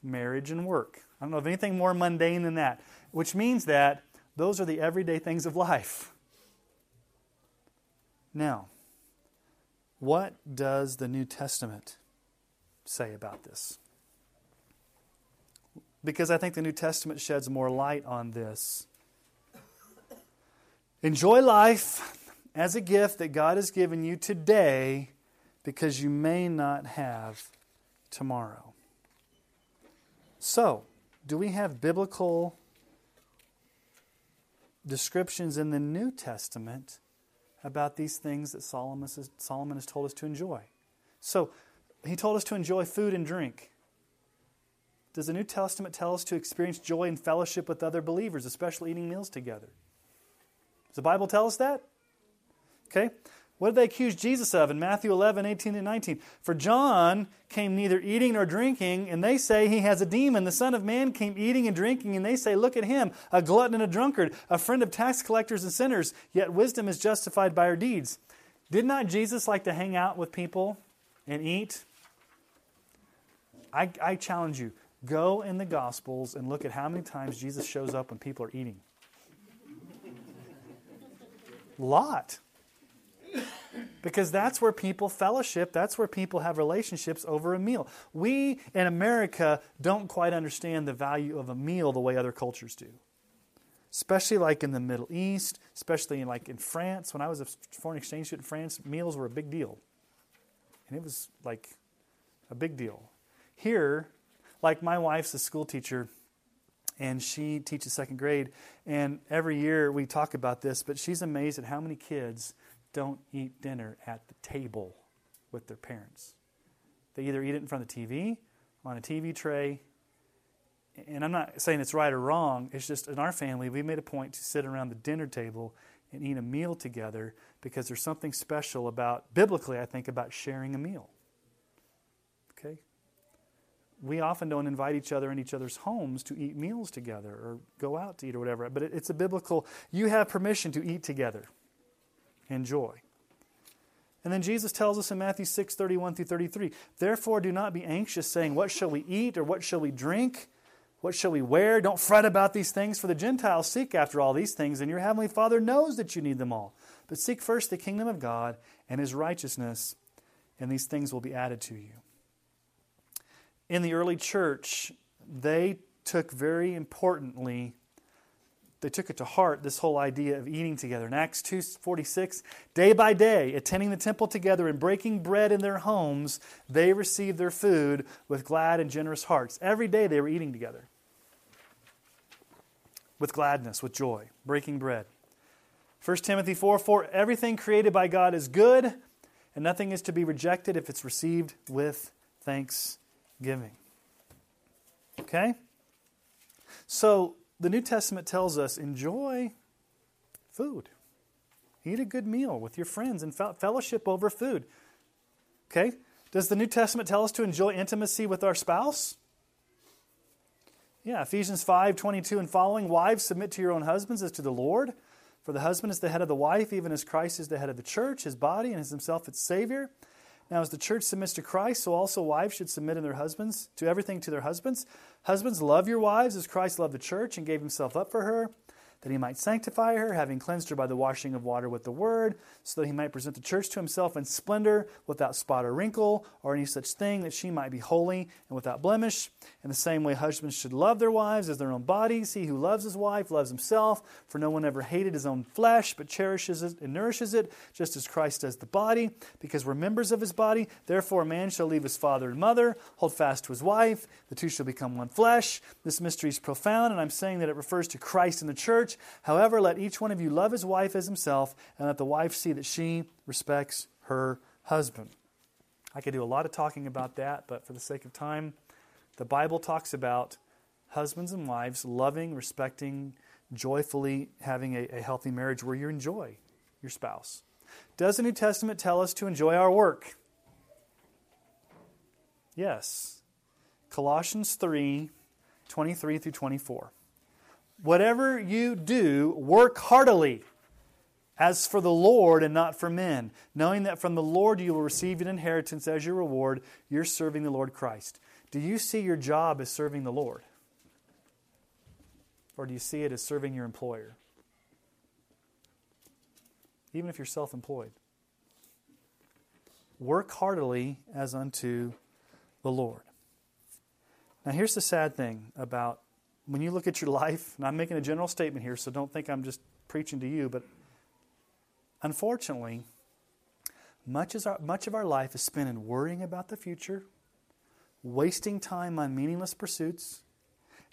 marriage, and work. I don't know of anything more mundane than that, which means that those are the everyday things of life. Now, what does the New Testament say about this? Because I think the New Testament sheds more light on this. Enjoy life as a gift that God has given you today because you may not have tomorrow. So, do we have biblical descriptions in the New Testament about these things that Solomon has, Solomon has told us to enjoy? So, he told us to enjoy food and drink. Does the New Testament tell us to experience joy and fellowship with other believers, especially eating meals together? Does the Bible tell us that? Okay. What did they accuse Jesus of in Matthew 11, 18 and 19? For John came neither eating nor drinking, and they say he has a demon. The Son of Man came eating and drinking, and they say, Look at him, a glutton and a drunkard, a friend of tax collectors and sinners, yet wisdom is justified by her deeds. Did not Jesus like to hang out with people and eat? I, I challenge you go in the Gospels and look at how many times Jesus shows up when people are eating. Lot. Because that's where people fellowship, that's where people have relationships over a meal. We in America don't quite understand the value of a meal the way other cultures do. Especially like in the Middle East, especially in like in France. When I was a foreign exchange student in France, meals were a big deal. And it was like a big deal. Here, like my wife's a school teacher and she teaches second grade and every year we talk about this but she's amazed at how many kids don't eat dinner at the table with their parents. They either eat it in front of the TV, on a TV tray, and I'm not saying it's right or wrong, it's just in our family, we made a point to sit around the dinner table and eat a meal together because there's something special about, biblically, I think, about sharing a meal. Okay? we often don't invite each other in each other's homes to eat meals together or go out to eat or whatever. But it's a biblical, you have permission to eat together. Enjoy. And then Jesus tells us in Matthew 6, 31 through 33, Therefore do not be anxious, saying, What shall we eat, or what shall we drink? What shall we wear? Don't fret about these things, for the Gentiles seek after all these things, and your heavenly Father knows that you need them all. But seek first the kingdom of God and his righteousness, and these things will be added to you. In the early church, they took very importantly they took it to heart this whole idea of eating together. In acts 2.46 day by day attending the temple together and breaking bread in their homes they received their food with glad and generous hearts. Every day they were eating together with gladness with joy breaking bread. 1 timothy 4 4 everything created by god is good and nothing is to be rejected if it's received with thanksgiving. Okay? So the New Testament tells us enjoy food. Eat a good meal with your friends and fellowship over food. Okay? Does the New Testament tell us to enjoy intimacy with our spouse? Yeah, Ephesians 5 22 and following. Wives, submit to your own husbands as to the Lord. For the husband is the head of the wife, even as Christ is the head of the church, his body, and is himself its Savior. Now, as the church submits to Christ, so also wives should submit in their husbands to everything to their husbands. Husbands, love your wives as Christ loved the church and gave himself up for her that he might sanctify her, having cleansed her by the washing of water with the word, so that he might present the church to himself in splendor, without spot or wrinkle, or any such thing, that she might be holy and without blemish. In the same way, husbands should love their wives as their own bodies. He who loves his wife loves himself, for no one ever hated his own flesh, but cherishes it and nourishes it, just as Christ does the body, because we're members of his body. Therefore, a man shall leave his father and mother, hold fast to his wife, the two shall become one flesh. This mystery is profound, and I'm saying that it refers to Christ and the church. However, let each one of you love his wife as himself, and let the wife see that she respects her husband. I could do a lot of talking about that, but for the sake of time, the Bible talks about husbands and wives loving, respecting, joyfully having a, a healthy marriage where you enjoy your spouse. Does the New Testament tell us to enjoy our work? Yes. Colossians 3 23 through 24. Whatever you do, work heartily, as for the Lord and not for men, knowing that from the Lord you will receive an inheritance as your reward. You're serving the Lord Christ. Do you see your job as serving the Lord? Or do you see it as serving your employer? Even if you're self employed. Work heartily as unto the Lord. Now, here's the sad thing about when you look at your life, and I'm making a general statement here, so don't think I'm just preaching to you, but unfortunately, much, our, much of our life is spent in worrying about the future, wasting time on meaningless pursuits,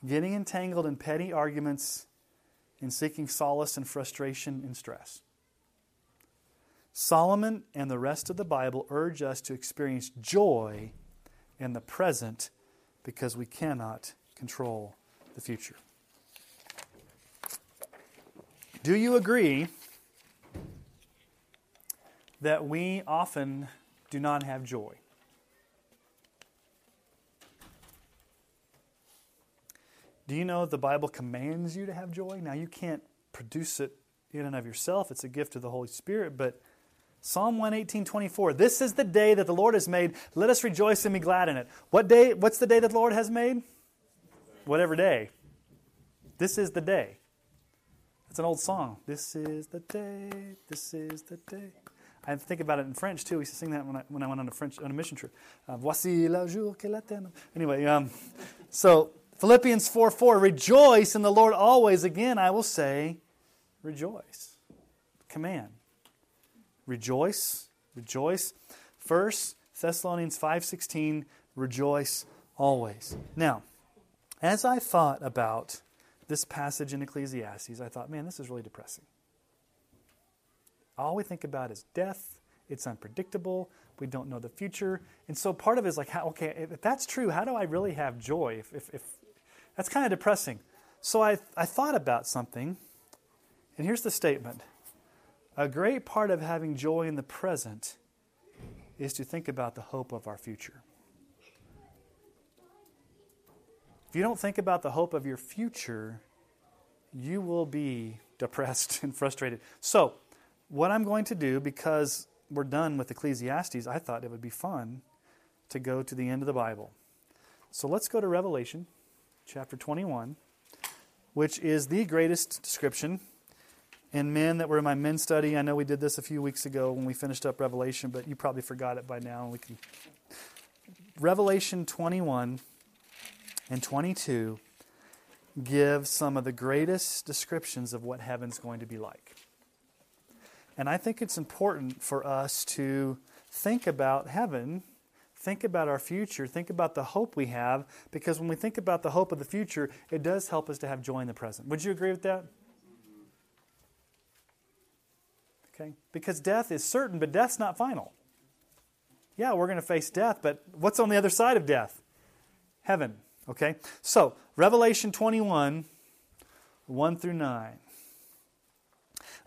getting entangled in petty arguments, and seeking solace and frustration and stress. Solomon and the rest of the Bible urge us to experience joy in the present because we cannot control the future. Do you agree that we often do not have joy? Do you know the Bible commands you to have joy? Now, you can't produce it in and of yourself, it's a gift of the Holy Spirit, but Psalm 118, 24. This is the day that the Lord has made. Let us rejoice and be glad in it. What day? What's the day that the Lord has made? Whatever day. This is the day. It's an old song. This is the day. This is the day. I think about it in French too. We used to sing that when I, when I went on a French on a mission trip. Uh, Voici le jour que l'éternel. Anyway, um, so Philippians 4 4, rejoice in the Lord always. Again, I will say, rejoice. Command. Rejoice, rejoice. First Thessalonians 5:16, rejoice always. Now, as I thought about this passage in Ecclesiastes, I thought, man, this is really depressing. All we think about is death. It's unpredictable. We don't know the future. And so part of it is like, how, okay, if that's true, how do I really have joy? If, if, if That's kind of depressing. So I, I thought about something, and here's the statement A great part of having joy in the present is to think about the hope of our future. If you don't think about the hope of your future, you will be depressed and frustrated. So, what I'm going to do, because we're done with Ecclesiastes, I thought it would be fun to go to the end of the Bible. So let's go to Revelation chapter 21, which is the greatest description in men that were in my men's study. I know we did this a few weeks ago when we finished up Revelation, but you probably forgot it by now. We can Revelation 21 and 22 give some of the greatest descriptions of what heaven's going to be like. And I think it's important for us to think about heaven, think about our future, think about the hope we have, because when we think about the hope of the future, it does help us to have joy in the present. Would you agree with that? Okay? Because death is certain, but death's not final. Yeah, we're going to face death, but what's on the other side of death? Heaven. Okay? So, Revelation 21, 1 through 9.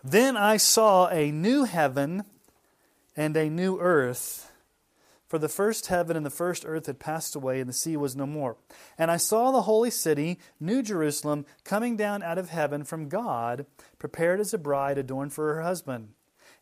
Then I saw a new heaven and a new earth. For the first heaven and the first earth had passed away, and the sea was no more. And I saw the holy city, New Jerusalem, coming down out of heaven from God, prepared as a bride adorned for her husband.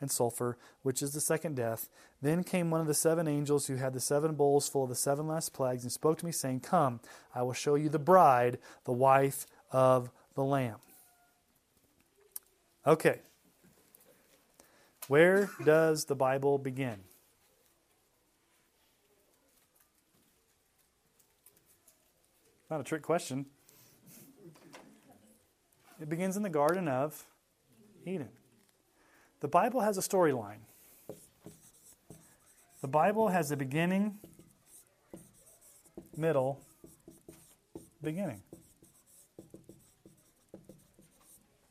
and sulfur, which is the second death. Then came one of the seven angels who had the seven bowls full of the seven last plagues and spoke to me, saying, Come, I will show you the bride, the wife of the Lamb. Okay. Where does the Bible begin? Not a trick question. It begins in the Garden of Eden. The Bible has a storyline. The Bible has a beginning, middle, beginning.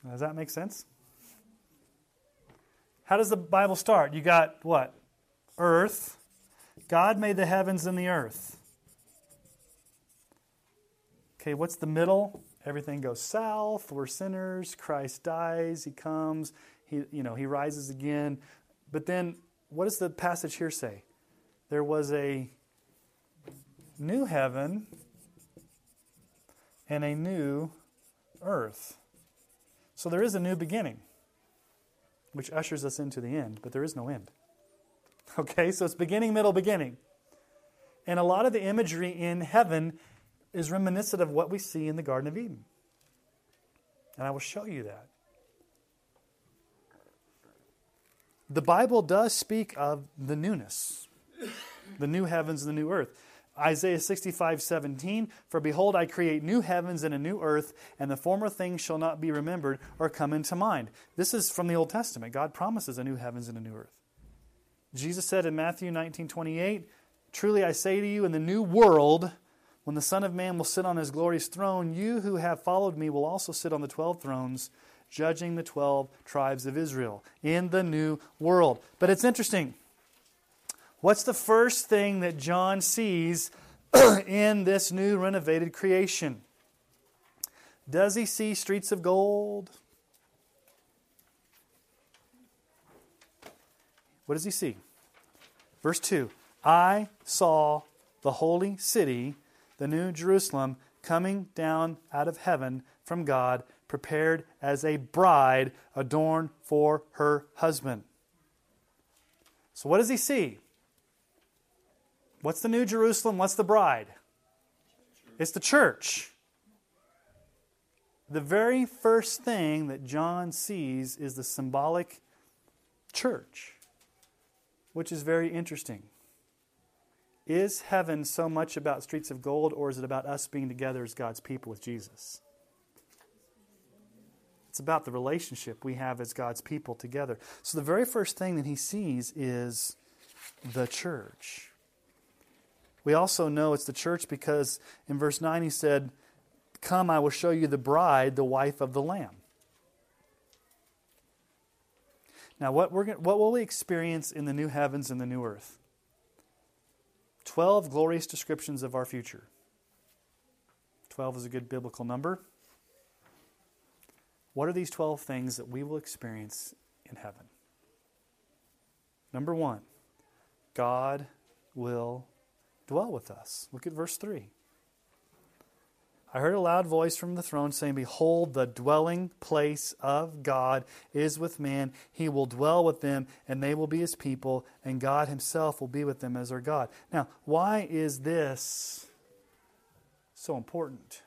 Does that make sense? How does the Bible start? You got what? Earth. God made the heavens and the earth. Okay, what's the middle? Everything goes south. We're sinners. Christ dies. He comes. He, you know, he rises again. But then, what does the passage here say? There was a new heaven and a new earth. So there is a new beginning, which ushers us into the end, but there is no end. Okay, so it's beginning, middle, beginning. And a lot of the imagery in heaven is reminiscent of what we see in the Garden of Eden. And I will show you that. The Bible does speak of the newness, the new heavens and the new earth. Isaiah 65, 17, For behold, I create new heavens and a new earth, and the former things shall not be remembered or come into mind. This is from the Old Testament. God promises a new heavens and a new earth. Jesus said in Matthew 19, 28, Truly I say to you, in the new world, when the Son of Man will sit on his glorious throne, you who have followed me will also sit on the twelve thrones judging the 12 tribes of Israel in the new world. But it's interesting. What's the first thing that John sees in this new renovated creation? Does he see streets of gold? What does he see? Verse 2 I saw the holy city, the new Jerusalem, coming down out of heaven from God prepared as a bride adorned for her husband. So, what does he see? What's the New Jerusalem? What's the bride? It's the church. The very first thing that John sees is the symbolic church, which is very interesting. Is heaven so much about streets of gold, or is it about us being together as God's people with Jesus? It's about the relationship we have as God's people together. So the very first thing that he sees is the church. We also know it's the church because in verse 9 he said, Come, I will show you the bride, the wife of the Lamb. Now, what, we're, what will we experience in the new heavens and the new earth? 12 glorious descriptions of our future. 12 is a good biblical number. What are these 12 things that we will experience in heaven? Number one, God will dwell with us. Look at verse 3. I heard a loud voice from the throne saying, Behold, the dwelling place of God is with man. He will dwell with them, and they will be his people, and God himself will be with them as their God. Now, why is this so important?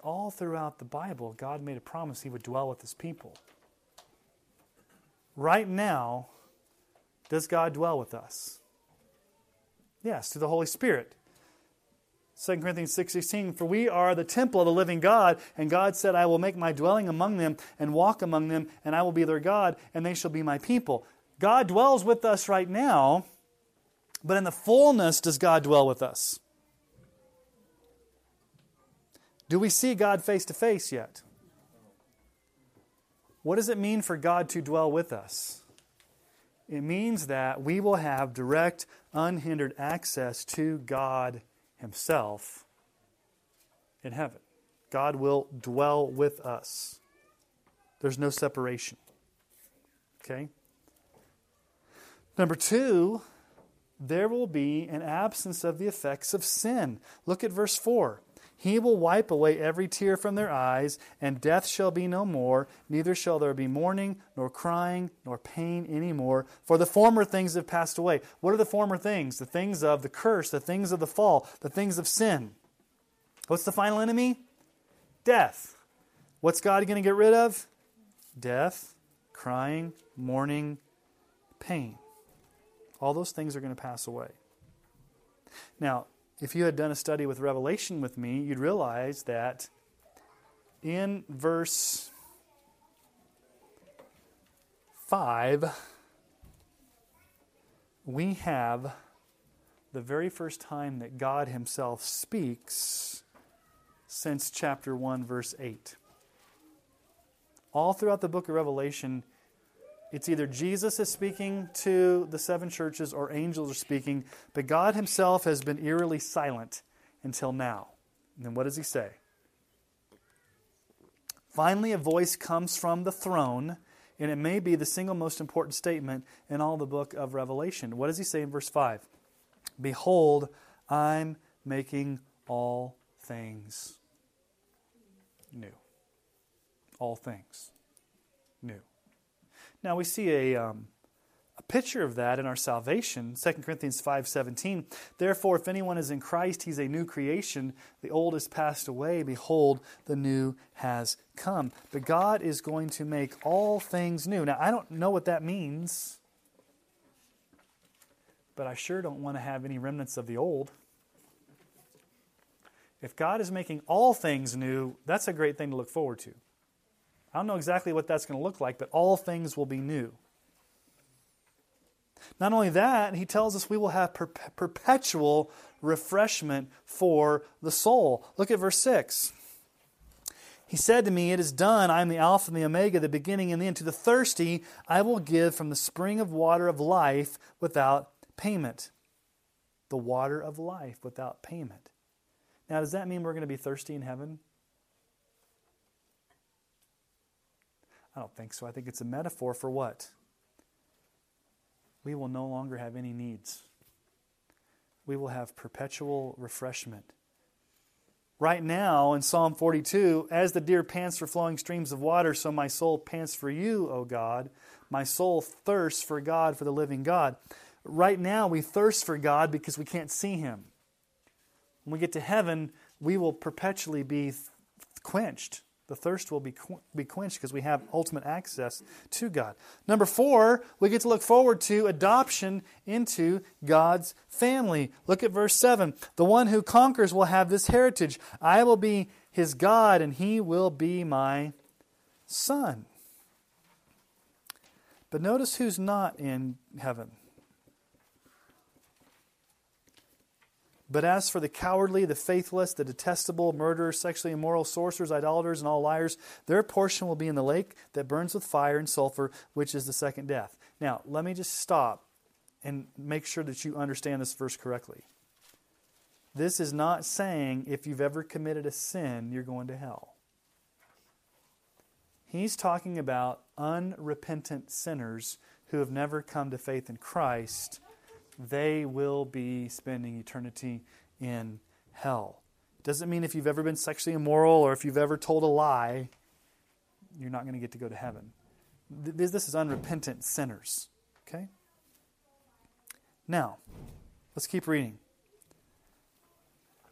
All throughout the Bible, God made a promise he would dwell with his people. Right now, does God dwell with us? Yes, through the Holy Spirit. 2 Corinthians 6:16 For we are the temple of the living God and God said I will make my dwelling among them and walk among them and I will be their God and they shall be my people. God dwells with us right now, but in the fullness does God dwell with us? Do we see God face to face yet? What does it mean for God to dwell with us? It means that we will have direct, unhindered access to God Himself in heaven. God will dwell with us. There's no separation. Okay? Number two, there will be an absence of the effects of sin. Look at verse 4. He will wipe away every tear from their eyes, and death shall be no more, neither shall there be mourning, nor crying, nor pain any more, for the former things have passed away. What are the former things? The things of the curse, the things of the fall, the things of sin. What's the final enemy? Death. What's God going to get rid of? Death, crying, mourning, pain. All those things are going to pass away. Now, if you had done a study with Revelation with me, you'd realize that in verse 5, we have the very first time that God Himself speaks since chapter 1, verse 8. All throughout the book of Revelation, it's either Jesus is speaking to the seven churches or angels are speaking, but God Himself has been eerily silent until now. And then what does He say? Finally, a voice comes from the throne, and it may be the single most important statement in all the book of Revelation. What does He say in verse 5? Behold, I'm making all things new. All things. Now we see a, um, a picture of that in our salvation 2 corinthians 5.17 therefore if anyone is in christ he's a new creation. The old has passed away. Behold the new has come. But god is going to make all things new. Now i don't know what that means but i sure don't want to have any remnants of the old. If god is making all things new that's a great thing to look forward to I don't know exactly what that's going to look like, but all things will be new. Not only that, he tells us we will have per- perpetual refreshment for the soul. Look at verse 6. He said to me, It is done. I am the Alpha and the Omega, the beginning and the end. To the thirsty, I will give from the spring of water of life without payment. The water of life without payment. Now, does that mean we're going to be thirsty in heaven? I don't think so. I think it's a metaphor for what? We will no longer have any needs. We will have perpetual refreshment. Right now, in Psalm 42, as the deer pants for flowing streams of water, so my soul pants for you, O God. My soul thirsts for God, for the living God. Right now, we thirst for God because we can't see Him. When we get to heaven, we will perpetually be quenched The thirst will be, qu- be quenched because we have ultimate access to God. Number four, we get to look forward to adoption into God's family. Look at verse 7. The one who conquers will have this heritage. I will be his God, and he will be my son. But notice who's not in heaven. But as for the cowardly, the faithless, the detestable, murderers, sexually immoral, sorcerers, idolaters, and all liars, their portion will be in the lake that burns with fire and sulfur, which is the second death. Now, let me just stop and make sure that you understand this verse correctly. This is not saying if you've ever committed a sin, you're going to hell. He's talking about unrepentant sinners who have never come to faith in Christ they will be spending eternity in hell. Doesn't mean if you've ever been sexually immoral or if you've ever told a lie, you're not going to get to go to heaven. This is unrepentant sinners. Okay? Now, let's keep reading.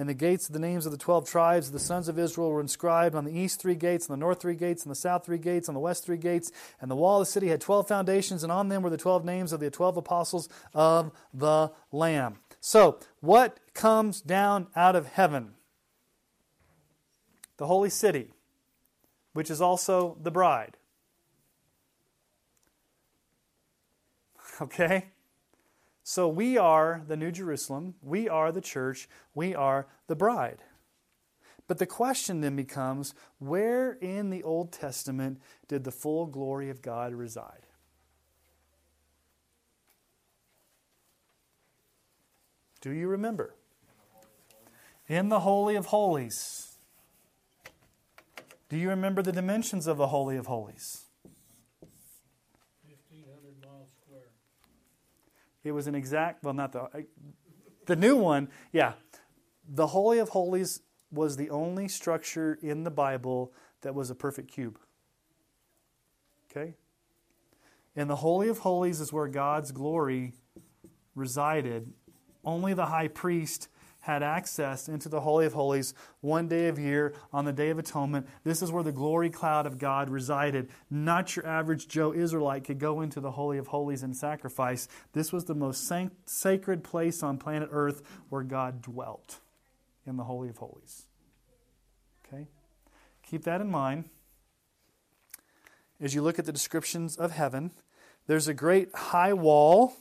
and the gates of the names of the twelve tribes of the sons of Israel were inscribed on the east three gates, and the north three gates, and the south three gates, and the west three gates. And the wall of the city had twelve foundations, and on them were the twelve names of the twelve apostles of the Lamb. So, what comes down out of heaven? The holy city, which is also the bride. Okay? So we are the New Jerusalem, we are the church, we are the bride. But the question then becomes where in the Old Testament did the full glory of God reside? Do you remember? In the Holy of Holies. Do you remember the dimensions of the Holy of Holies? It was an exact, well, not the, the new one, yeah. The Holy of Holies was the only structure in the Bible that was a perfect cube. Okay? And the Holy of Holies is where God's glory resided. Only the high priest had access into the Holy of Holies one day of year on the Day of Atonement. This is where the glory cloud of God resided. Not your average Joe Israelite could go into the Holy of Holies and sacrifice. This was the most sacred place on planet Earth where God dwelt in the Holy of Holies. Okay? Keep that in mind as you look at the descriptions of heaven. There's a great high wall.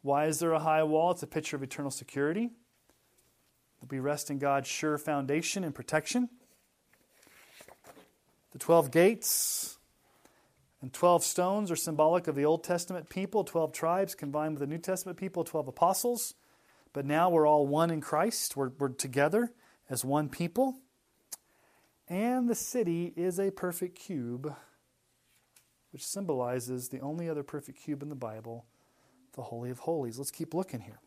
Why is there a high wall? It's a picture of eternal security we rest in God's sure foundation and protection. The 12 gates and 12 stones are symbolic of the Old Testament people, 12 tribes combined with the New Testament people, 12 apostles. But now we're all one in Christ. We're, we're together as one people. And the city is a perfect cube, which symbolizes the only other perfect cube in the Bible, the Holy of Holies. Let's keep looking here.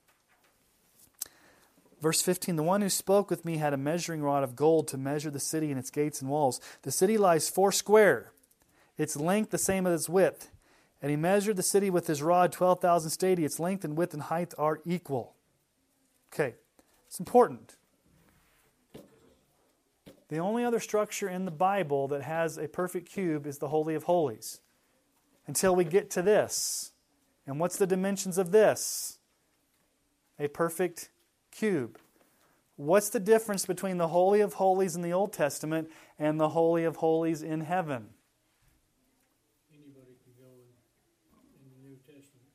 Verse 15 The one who spoke with me had a measuring rod of gold to measure the city and its gates and walls. The city lies four square, its length the same as its width. And he measured the city with his rod 12,000 stadia. Its length and width and height are equal. Okay, it's important. The only other structure in the Bible that has a perfect cube is the Holy of Holies. Until we get to this. And what's the dimensions of this? A perfect cube. What's the difference between the Holy of Holies in the Old Testament and the Holy of Holies in heaven? Anybody can go in, in the New Testament.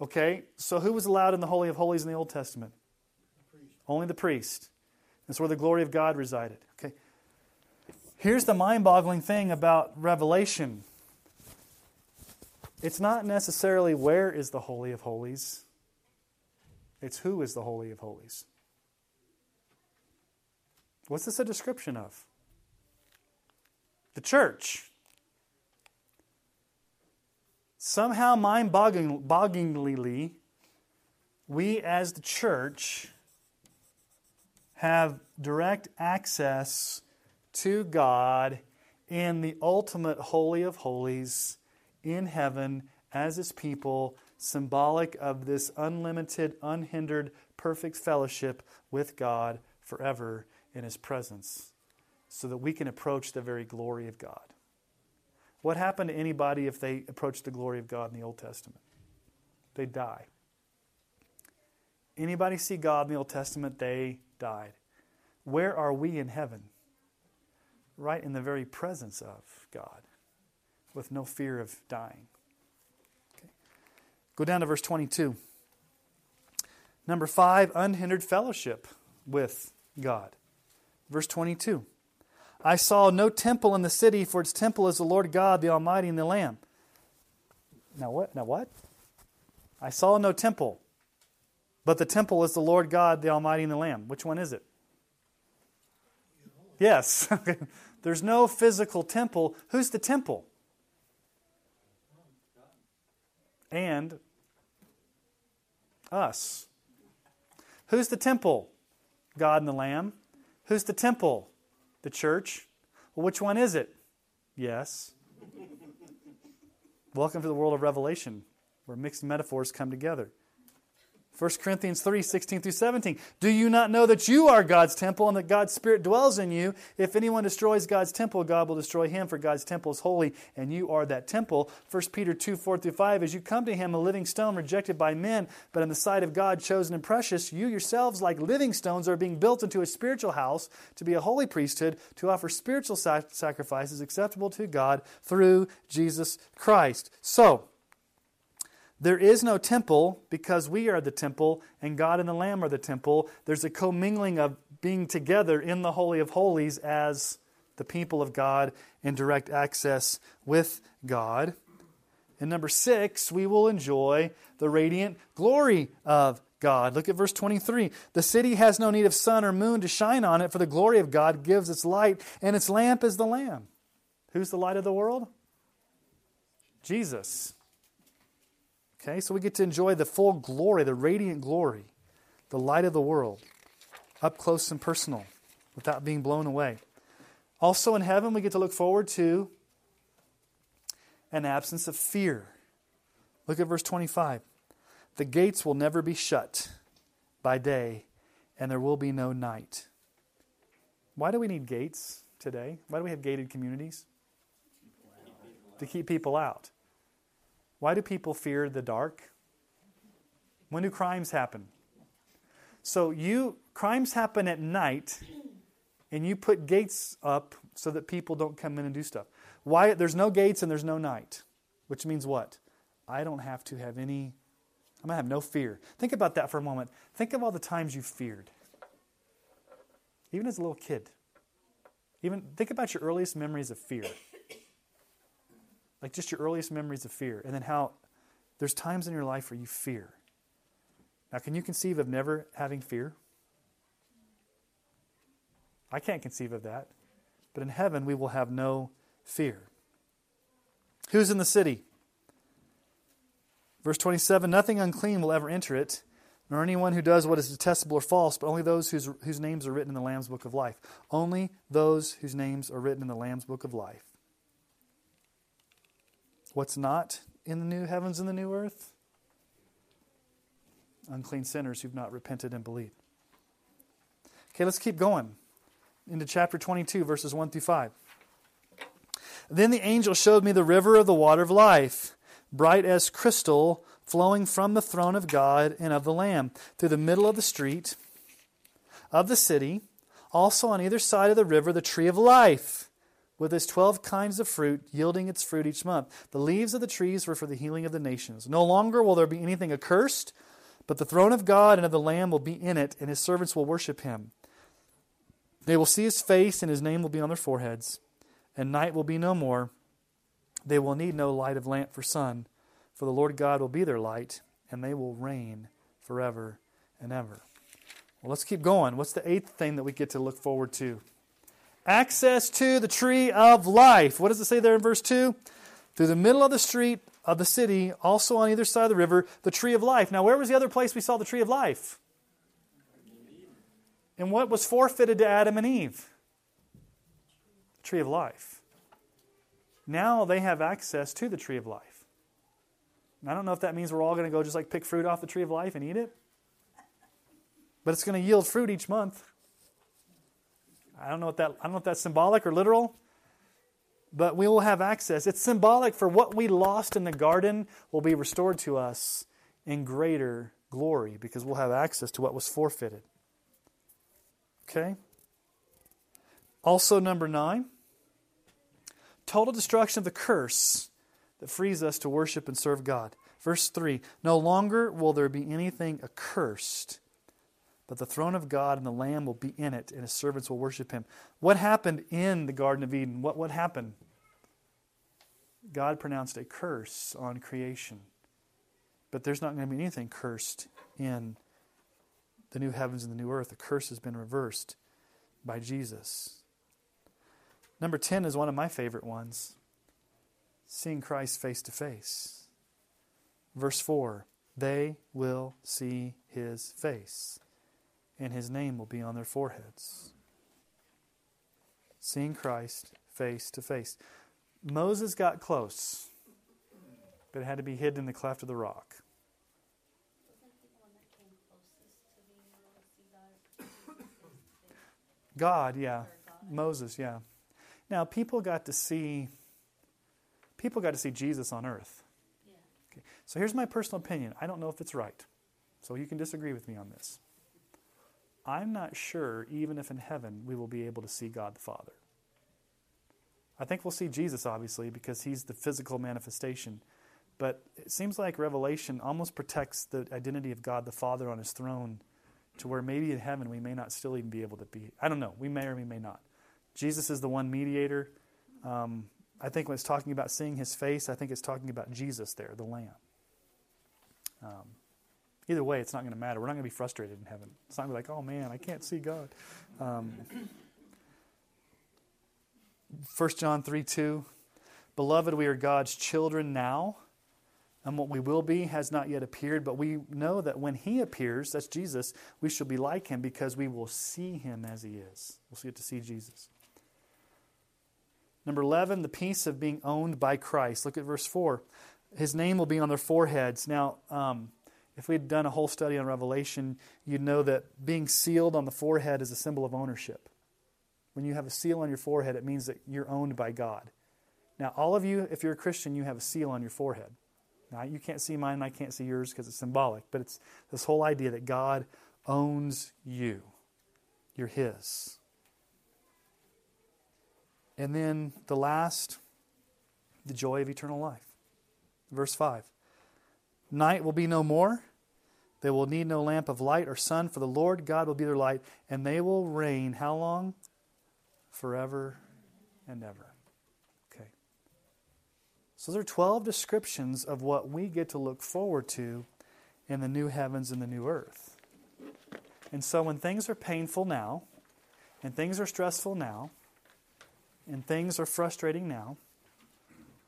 Okay, so who was allowed in the Holy of Holies in the Old Testament? The priest. Only the priest. That's where the glory of God resided. Okay. Here's the mind boggling thing about Revelation it's not necessarily where is the Holy of Holies. It's who is the Holy of Holies. What's this a description of? The church. Somehow, mind bogglingly, we as the church have direct access to God in the ultimate Holy of Holies in heaven as His people, symbolic of this unlimited, unhindered, perfect fellowship with God forever in His presence, so that we can approach the very glory of God. What happened to anybody if they approached the glory of God in the Old Testament? They die. Anybody see God in the Old Testament? They died. Where are we in heaven? Right in the very presence of God, with no fear of dying. Go down to verse 22. Number five, unhindered fellowship with God. Verse 22. I saw no temple in the city, for its temple is the Lord God, the Almighty, and the Lamb. Now what? Now what? I saw no temple, but the temple is the Lord God, the Almighty, and the Lamb. Which one is it? Yes. There's no physical temple. Who's the temple? And us. Who's the temple? God and the Lamb. Who's the temple? The church. Well, which one is it? Yes. Welcome to the world of Revelation, where mixed metaphors come together. 1 Corinthians 3 16 through 17. Do you not know that you are God's temple and that God's Spirit dwells in you? If anyone destroys God's temple, God will destroy him, for God's temple is holy, and you are that temple. 1 Peter 2 4 through 5. As you come to him, a living stone rejected by men, but in the sight of God chosen and precious, you yourselves, like living stones, are being built into a spiritual house to be a holy priesthood, to offer spiritual sacrifices acceptable to God through Jesus Christ. So, there is no temple because we are the temple and God and the Lamb are the temple. There's a commingling of being together in the Holy of Holies as the people of God in direct access with God. And number six, we will enjoy the radiant glory of God. Look at verse 23. The city has no need of sun or moon to shine on it, for the glory of God gives its light, and its lamp is the Lamb. Who's the light of the world? Jesus. Okay, so we get to enjoy the full glory, the radiant glory, the light of the world, up close and personal, without being blown away. Also in heaven, we get to look forward to an absence of fear. Look at verse 25. The gates will never be shut by day, and there will be no night. Why do we need gates today? Why do we have gated communities? To keep people out. Why do people fear the dark? When do crimes happen? So you crimes happen at night and you put gates up so that people don't come in and do stuff. Why there's no gates and there's no night, which means what? I don't have to have any I'm going to have no fear. Think about that for a moment. Think of all the times you feared. Even as a little kid. Even think about your earliest memories of fear like just your earliest memories of fear, and then how there's times in your life where you fear. Now, can you conceive of never having fear? I can't conceive of that. But in heaven, we will have no fear. Who's in the city? Verse 27 Nothing unclean will ever enter it, nor anyone who does what is detestable or false, but only those whose, whose names are written in the Lamb's book of life. Only those whose names are written in the Lamb's book of life. What's not in the new heavens and the new earth? Unclean sinners who've not repented and believed. Okay, let's keep going into chapter 22, verses 1 through 5. Then the angel showed me the river of the water of life, bright as crystal, flowing from the throne of God and of the Lamb, through the middle of the street of the city. Also on either side of the river, the tree of life with its 12 kinds of fruit, yielding its fruit each month. The leaves of the trees were for the healing of the nations. No longer will there be anything accursed, but the throne of God and of the Lamb will be in it, and his servants will worship him. They will see his face, and his name will be on their foreheads, and night will be no more. They will need no light of lamp for sun, for the Lord God will be their light, and they will reign forever and ever. Well, let's keep going. What's the eighth thing that we get to look forward to? Access to the tree of life. What does it say there in verse 2? Through the middle of the street of the city, also on either side of the river, the tree of life. Now, where was the other place we saw the tree of life? And what was forfeited to Adam and Eve? The tree of life. Now they have access to the tree of life. And I don't know if that means we're all going to go just like pick fruit off the tree of life and eat it, but it's going to yield fruit each month. I don't know what that I don't know if that's symbolic or literal, but we will have access. It's symbolic for what we lost in the garden will be restored to us in greater glory because we'll have access to what was forfeited. Okay? Also, number nine, total destruction of the curse that frees us to worship and serve God. Verse 3 No longer will there be anything accursed, but the throne of God and the Lamb will be in it, and his servants will worship him. What happened in the Garden of Eden? What, what happened? God pronounced a curse on creation. But there's not going to be anything cursed in the new heavens and the new earth. The curse has been reversed by Jesus. Number 10 is one of my favorite ones seeing Christ face to face. Verse 4 They will see his face, and his name will be on their foreheads. Seeing Christ face to face. Moses got close, but it had to be hidden in the cleft of the rock. God, yeah. Moses, yeah. Now people got to see people got to see Jesus on earth. Okay. So here's my personal opinion. I don't know if it's right. So you can disagree with me on this. I'm not sure even if in heaven we will be able to see God the Father. I think we'll see Jesus obviously because he's the physical manifestation. But it seems like Revelation almost protects the identity of God the Father on his throne to where maybe in heaven we may not still even be able to be. I don't know. We may or we may not. Jesus is the one mediator. Um, I think when it's talking about seeing his face, I think it's talking about Jesus there, the Lamb. Um, either way, it's not going to matter. We're not going to be frustrated in heaven. It's not going to be like, oh man, I can't see God. Um, 1 John 3 2. Beloved, we are God's children now and what we will be has not yet appeared, but we know that when he appears, that's Jesus, we shall be like him because we will see him as he is. We'll get to see Jesus. Number 11, the peace of being owned by Christ. Look at verse 4. His name will be on their foreheads. Now, um, if we'd done a whole study on Revelation, you'd know that being sealed on the forehead is a symbol of ownership. When you have a seal on your forehead, it means that you're owned by God. Now, all of you, if you're a Christian, you have a seal on your forehead. Now, you can't see mine and I can't see yours because it's symbolic, but it's this whole idea that God owns you. You're His. And then the last, the joy of eternal life. Verse 5 Night will be no more. They will need no lamp of light or sun, for the Lord God will be their light, and they will reign how long? Forever and ever. Okay. So there are 12 descriptions of what we get to look forward to in the new heavens and the new earth. And so when things are painful now, and things are stressful now, and things are frustrating now,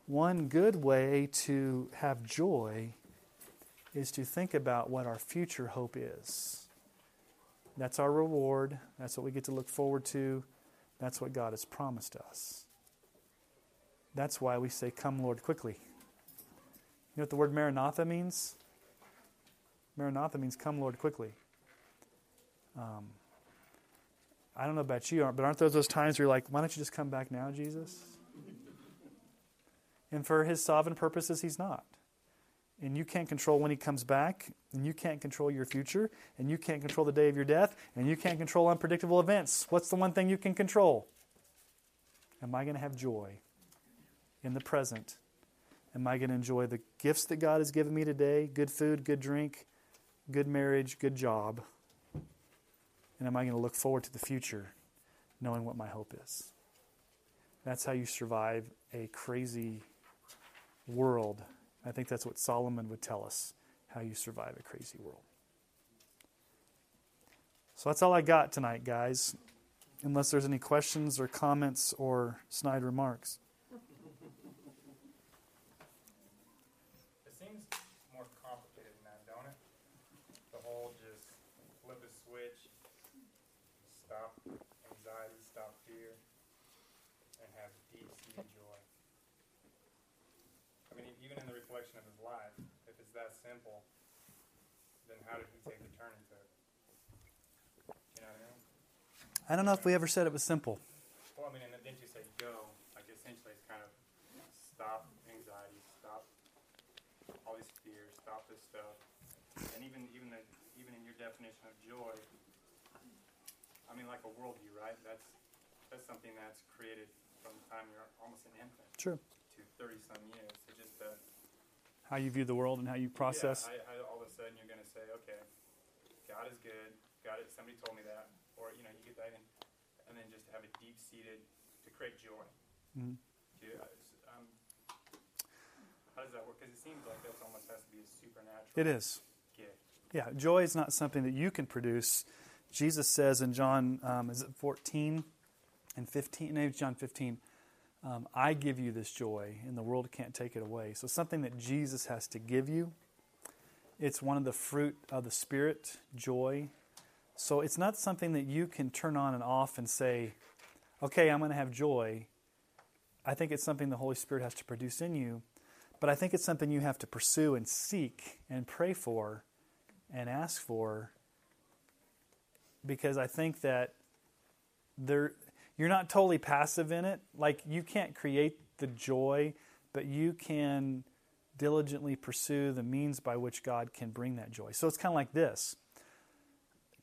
one good way to have joy is to think about what our future hope is. That's our reward. That's what we get to look forward to. That's what God has promised us. That's why we say, Come, Lord, quickly. You know what the word Maranatha means? Maranatha means, Come, Lord, quickly. Um, I don't know about you, but aren't those those times where you're like, Why don't you just come back now, Jesus? And for his sovereign purposes, he's not. And you can't control when he comes back, and you can't control your future, and you can't control the day of your death, and you can't control unpredictable events. What's the one thing you can control? Am I going to have joy? in the present? Am I going to enjoy the gifts that God has given me today good food, good drink, good marriage, good job? And am I going to look forward to the future knowing what my hope is? That's how you survive a crazy world. I think that's what Solomon would tell us how you survive a crazy world. So that's all I got tonight, guys. Unless there's any questions or comments or snide remarks. without fear and have deep seated joy. I mean, even in the reflection of his life, if it's that simple, then how did he take the turning to it? You know what I mean? I don't know if we ever said it was simple. Well, I mean, and then you say go? Like essentially, it's kind of stop anxiety, stop all these fears, stop this stuff, and even even the, even in your definition of joy, I mean, like a worldview, right? That's that's something that's created from the time you're almost an infant Sure. to thirty some years. So just the How you view the world and how you process. Yeah, I, I, all of a sudden you're going to say, okay, God is good. God is, somebody told me that, or you know, you get that, in, and then just have a deep seated to create joy. Mhm. To, uh, um, how does that work? Because it seems like that almost has to be a supernatural It is. gift. Yeah, joy is not something that you can produce. Jesus says in John, um, is it 14 and 15? No, John 15. Um, I give you this joy, and the world can't take it away. So, something that Jesus has to give you. It's one of the fruit of the Spirit, joy. So, it's not something that you can turn on and off and say, okay, I'm going to have joy. I think it's something the Holy Spirit has to produce in you. But I think it's something you have to pursue and seek and pray for and ask for because I think that there you're not totally passive in it. Like you can't create the joy, but you can diligently pursue the means by which God can bring that joy. So it's kind of like this.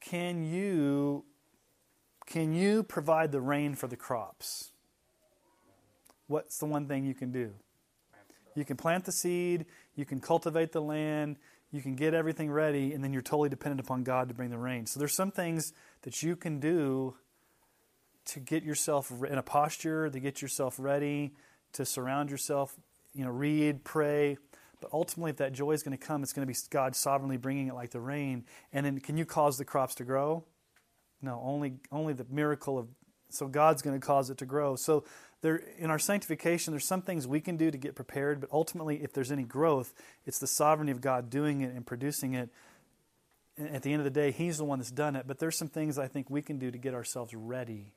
Can you can you provide the rain for the crops? What's the one thing you can do? You can plant the seed, you can cultivate the land, you can get everything ready, and then you're totally dependent upon God to bring the rain. So there's some things that you can do to get yourself in a posture, to get yourself ready, to surround yourself, you know, read, pray. But ultimately, if that joy is going to come, it's going to be God sovereignly bringing it like the rain. And then, can you cause the crops to grow? No, only only the miracle of. So God's going to cause it to grow. So there, in our sanctification, there's some things we can do to get prepared, but ultimately, if there's any growth, it's the sovereignty of God doing it and producing it. At the end of the day, He's the one that's done it. But there's some things I think we can do to get ourselves ready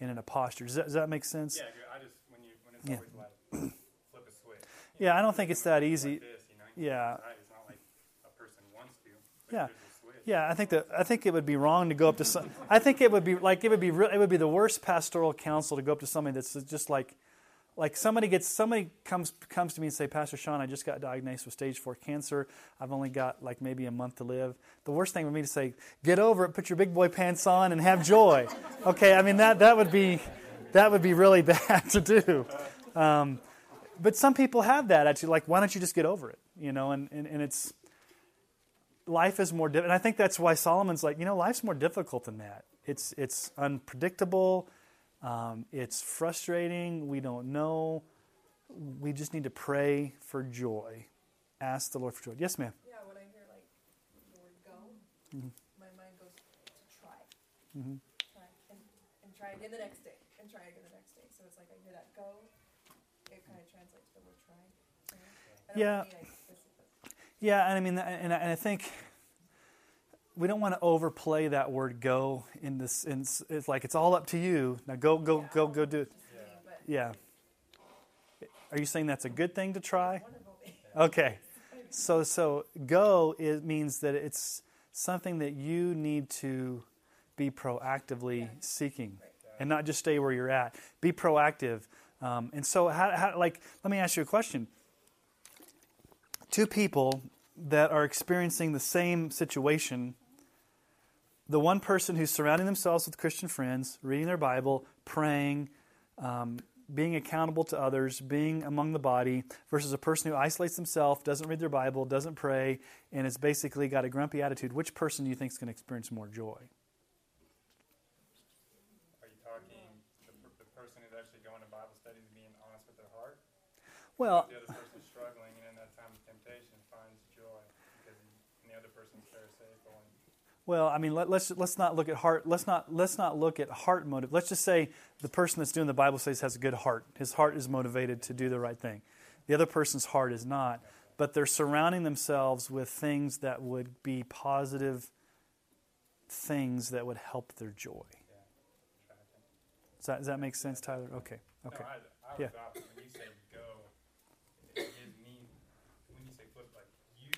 and in a posture. Does that, does that make sense? Yeah, I just when you when it's Yeah. always like flip a switch. Yeah, I don't think it's that Like easy. this, you know, Yeah. It's not like a person wants to. Yeah. there's a switch. Yeah, I think that I think it would be wrong to go up to some. I think it would be like it would be re- it would be the worst pastoral counsel to go up to somebody that's just like like somebody gets somebody comes comes to me and say, Pastor Sean, I just got diagnosed with stage four cancer. I've only got like maybe a month to live. The worst thing for me to say, get over it, put your big boy pants on, and have joy. Okay, I mean that that would be that would be really bad to do. Um, but some people have that actually. Like, why don't you just get over it? You know, and and, and it's life is more difficult. And I think that's why Solomon's like, you know, life's more difficult than that. It's it's unpredictable. Um, it's frustrating. We don't know. We just need to pray for joy. Ask the Lord for joy. Yes, ma'am. Yeah, when I hear like the word go, Mhm. my mind goes to try, Mm-hmm. try, and, and try again the next day, and try again the next day. So it's like I hear that go, it kind of translates to the word try. you know? I don't Yeah. mean I- this is the- Yeah, and I mean, and I, and I think we don't want to overplay that word "go" in this. In, it's like it's all up to you. Now go, go, go, go do it. Yeah. Are you saying that's a good thing to try? one of them- Okay. So so go it means that it's something that you need to be proactively seeking and not just stay where you're at. Be proactive. Um, and so how, how like let me ask you a question. Two people that are experiencing the same situation the one person who's surrounding themselves with Christian friends, reading their Bible, praying, um, being accountable to others, being among the body, versus a person who isolates themselves, doesn't read their Bible, doesn't pray, and has basically got a grumpy attitude, which person do you think is going to experience more joy? Are you talking the, the person who's actually going to Bible study and being honest with their heart? Well, the other person struggling and in that time of temptation finds joy because he, and the other person's pharisaical and well, I mean, let, let's let's not look at heart. Let's not let's not look at heart motive. Let's just say the person that's doing the Bible studies has a good heart. His heart is motivated to do the right thing. The other person's heart is not. But they're surrounding themselves with things that would be positive things that would help their joy. Does that, does that make sense, Tyler? Okay. Okay. No, I, I Yeah. off. When you say go, it gives me, when you say flip, like you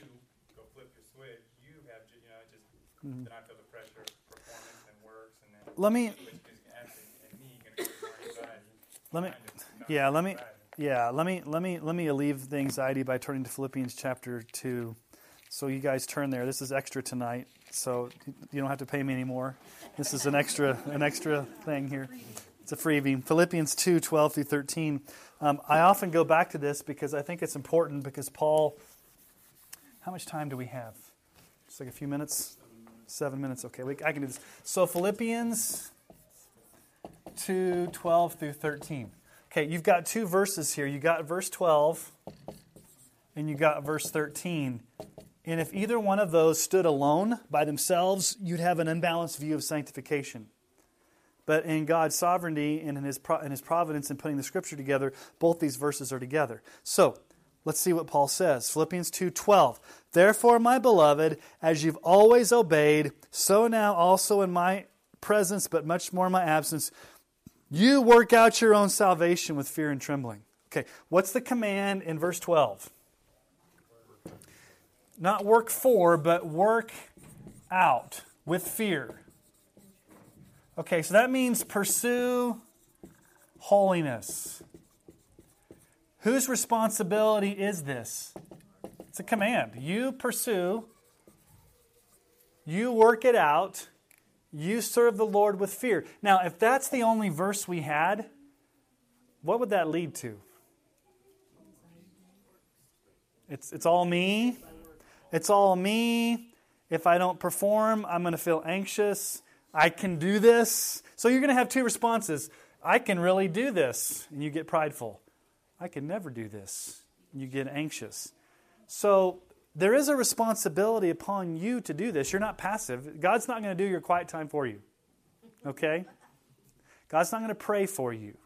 go flip your switch, you have, ju- you know, Mhm. then I feel the pressure of performance and works, and then Let me, actually, me, going to create more anxiety. let me, kind of, not yeah, let me, anxiety. yeah, let me, let me, let me alleviate the anxiety by turning to Philippians chapter two. So you guys turn there. This is extra tonight, so you don't have to pay me anymore. This is an extra, an extra thing here. It's a freebie. Philippians 2, 12 through 13. Um, I often go back to this because I think it's important because Paul, how much time do we have? Just like a few minutes? Seven minutes. Okay, we, I can do this. So Philippians 2, 12 through 13. Okay, you've got two verses here. You got verse 12 and you got verse 13. And if either one of those stood alone by themselves, you'd have an unbalanced view of sanctification. But in God's sovereignty and in his, pro- in his providence in putting the scripture together, both these verses are together. So, let's see what Paul says. Philippians 2:12. Therefore, my beloved, as you've always obeyed, so now also in my presence, but much more in my absence, you work out your own salvation with fear and trembling. Okay, what's the command in verse 12? Not work for, but work out with fear. Okay, so that means pursue holiness. Whose responsibility is this? A command. You pursue, you work it out, you serve the Lord with fear. Now, if that's the only verse we had, what would that lead to? It's, it's all me. It's all me. If I don't perform, I'm going to feel anxious. I can do this. So you're going to have two responses. I can really do this, and you get prideful. I can never do this, you get anxious. So there is a responsibility upon you to do this. You're not passive. God's not going to do your quiet time for you. Okay? God's not going to pray for you.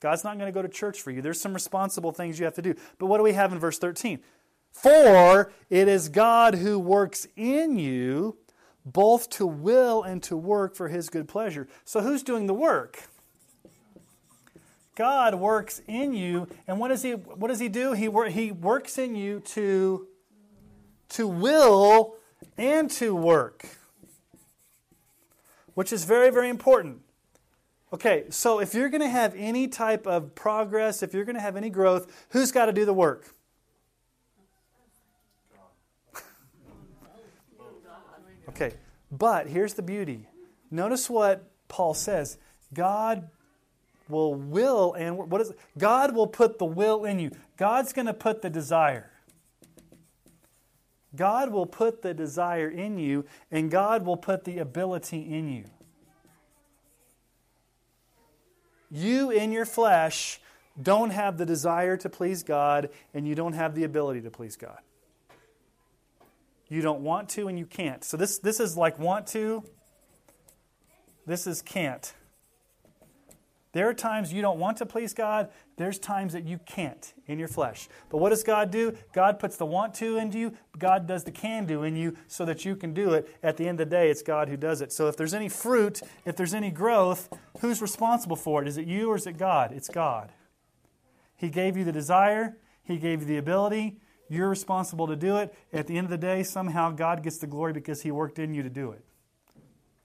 God's not going to go to church for you. There's some responsible things you have to do. But what do we have in verse 13? For it is God who works in you both to will and to work for his good pleasure. So who's doing the work? God works in you, and what does he what does he do? He he works in you to to will and to work. Which is very very important. Okay, so if you're going to have any type of progress, if you're going to have any growth, who's got to do the work? Okay, but here's the beauty. Notice what Paul says. God will will and what is it? God will put the will in you. God's going to put the desire. God will put the desire in you and God will put the ability in you. You in your flesh don't have the desire to please God and you don't have the ability to please God. You don't want to and you can't. So this, this is like want to, this is can't. There are times you don't want to please God. There's times that you can't in your flesh. But what does God do? God puts the want to into you. God does the can do in you so that you can do it. At the end of the day, it's God who does it. So if there's any fruit, if there's any growth, who's responsible for it? Is it you or is it God? It's God. He gave you the desire, He gave you the ability. You're responsible to do it. At the end of the day, somehow God gets the glory because He worked in you to do it.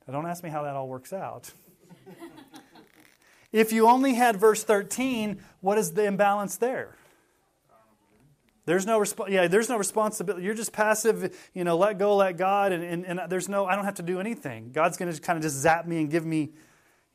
Now, don't ask me how that all works out. if you only had verse 13, what is the imbalance there? There's no resp- yeah, there's no responsibility. You're just passive, you know, let go, let God, and, and, and there's no, I don't have to do anything. God's going to kind of just zap me and give me,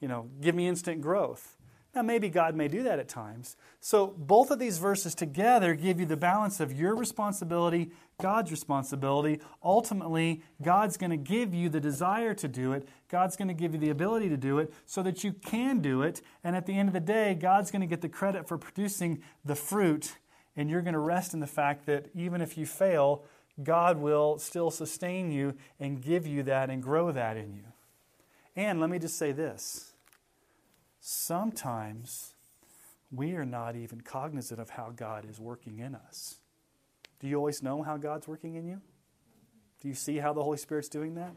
you know, give me instant growth. Now, maybe God may do that at times. So, both of these verses together give you the balance of your responsibility, God's responsibility. Ultimately, God's going to give you the desire to do it, God's going to give you the ability to do it so that you can do it. And at the end of the day, God's going to get the credit for producing the fruit. And you're going to rest in the fact that even if you fail, God will still sustain you and give you that and grow that in you. And let me just say this sometimes we are not even cognizant of how God is working in us. Do you always know how God's working in you? Do you see how the Holy Spirit's doing that?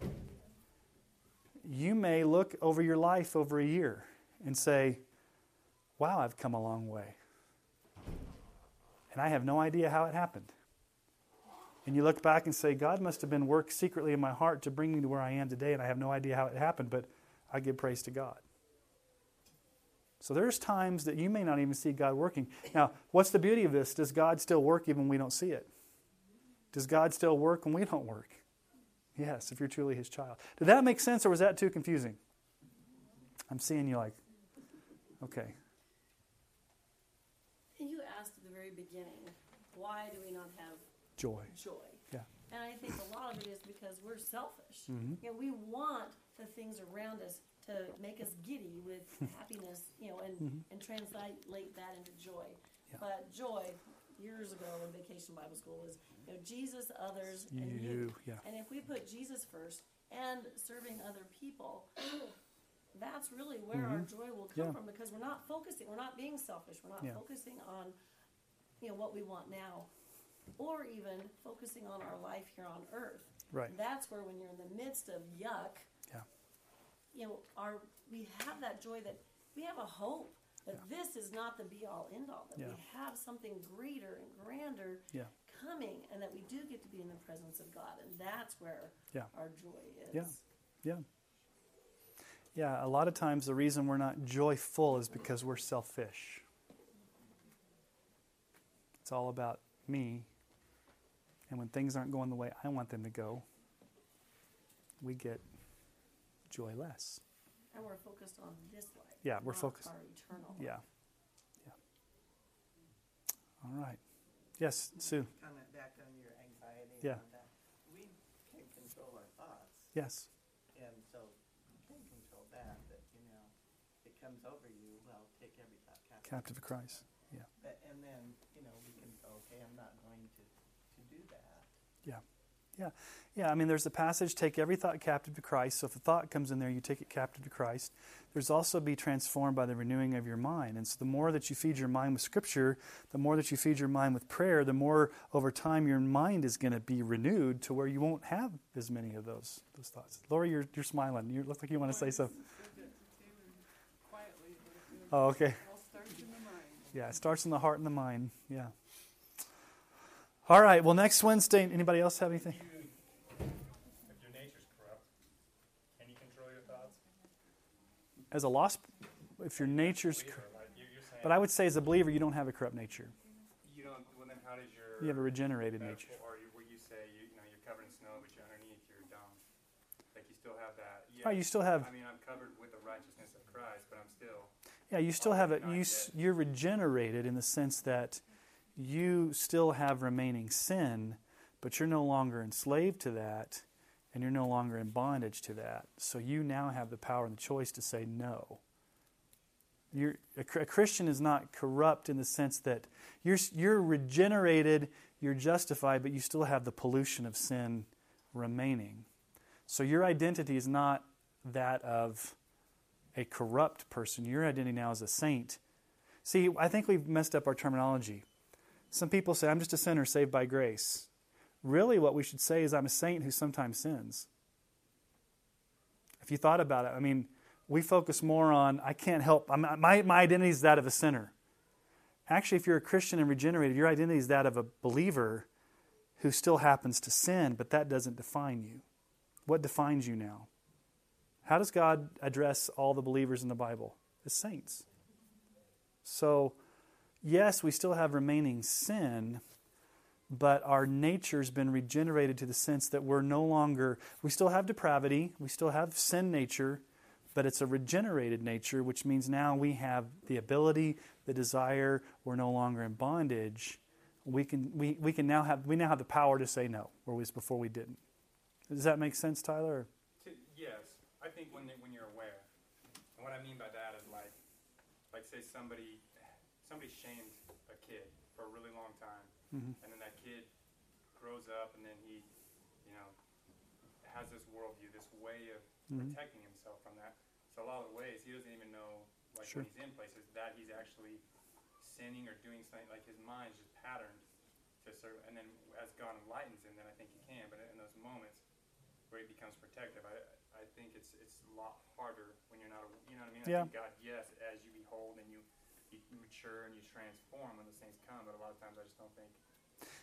You may look over your life over a year and say, Wow, I've come a long way. And I have no idea how it happened. And you look back and say, God must have been work secretly in my heart to bring me to where I am today, and I have no idea how it happened, but I give praise to God. So there's times that you may not even see God working. Now, what's the beauty of this? Does God still work even when we don't see it? Does God still work when we don't work? Yes, if you're truly his child. Did that make sense or was that too confusing? I'm seeing you like, okay. You asked at the very beginning, why do we not have Joy. joy? Yeah. And I think a lot of it is because we're selfish. Mhm. You know, we want the things around us to make us giddy with happiness, you know, and, Mhm. and translate that into joy. Yeah. But joy, years ago in vacation Bible school, was you know Jesus, others, and you. You, yeah. And if we put Jesus first and serving other people, that's really where our joy will come Mm-hmm. Yeah. from because we're not focusing, we're not being selfish, we're not Yeah. focusing on you know what we want now or even focusing on our life here on earth. Right. That's where when you're in the midst of yuck. You know, our we have that joy that we have a hope that this is not the be all end all, that Yeah. we have something greater and grander Yeah. coming and that we do get to be in the presence of God and that's where Yeah. our joy is. Yeah. Yeah. Yeah, a lot of times the reason we're not joyful is because we're selfish. It's all about me. And when things aren't going the way I want them to go, we get joyless. And we're focused on this life. Yeah, we're not focused- our eternal life. Yeah. Yeah. All right. Yes, Sue. comment back on your anxiety Yeah. and that we can control our thoughts Yes. and so you can control that that you know it comes over you well take every thought captive Captive of Christ. Yeah. But- and then you know we can okay i'm not going to to do that Yeah. Yeah. Yeah. I mean, there's a passage, take every thought captive to Christ. So if a thought comes in there, you take it captive to Christ. There's also be transformed by the renewing of your mind. And so the more that you feed your mind with Scripture, the more that you feed your mind with prayer, the more over time your mind is going to be renewed to where you won't have as many of those those thoughts. Lori, you're, you're smiling. You look like you want to say something. Quietly, Oh, okay. all starts in the mind. Yeah, it starts in the heart and the mind. Yeah. All right. Well, next Wednesday, anybody else have anything? If your nature's corrupt, can you control your thoughts? As a lost, if your nature's Believer, like you, you're saying, But I would say, as a believer, you don't have a corrupt nature. you don't. Well, then how does your You have a regenerated nature. or you, where you say you, you know you're covered in snow, but you're underneath you're dumb. Like you still have that. Yeah, Right, you still have, I mean, I'm covered with the righteousness of Christ, but I'm still. yeah, you still have it. You, you're regenerated in the sense that you still have remaining sin, but you're no longer enslaved to that, and you're no longer in bondage to that. So you now have the power and the choice to say no. You're, a, a Christian is not corrupt in the sense that you're, you're regenerated, you're justified, but you still have the pollution of sin remaining. So your identity is not that of a corrupt person. Your identity now is a saint. See, I think we've messed up our terminology. Some people say, I'm just a sinner saved by grace. Really, what we should say is, I'm a saint who sometimes sins. If you thought about it, I mean, we focus more on, I can't help, my, my identity is that of a sinner. Actually, if you're a Christian and regenerated, your identity is that of a believer who still happens to sin, but that doesn't define you. What defines you now? How does God address all the believers in the Bible? As saints. So, yes, we still have remaining sin, but our nature's been regenerated to the sense that we're no longer, we still have depravity, we still have sin nature, but it's a regenerated nature, which means now we have the ability, the desire, we're no longer in bondage. We can, we, we can now have, we now have the power to say no, whereas before we didn't. Does that make sense, Tyler? Yes, I think when when you're aware, and what I mean by that is like, like say somebody somebody shamed a kid for a really long time, Mhm. and then that kid grows up, and then he, you know, has this worldview, this way of Mhm. protecting himself from that. So a lot of the ways he doesn't even know, like Sure. when he's in places, that he's actually sinning or doing something. Like his mind's just patterned to certain, and then as God enlightens him, then I think he can. But in those moments where he becomes protective, I, I think it's it's a lot harder when you're not. A, you know what I mean? Yeah. I think God, yes, as you behold and you, you mature and you transform when those things come, but a lot of times I just don't think.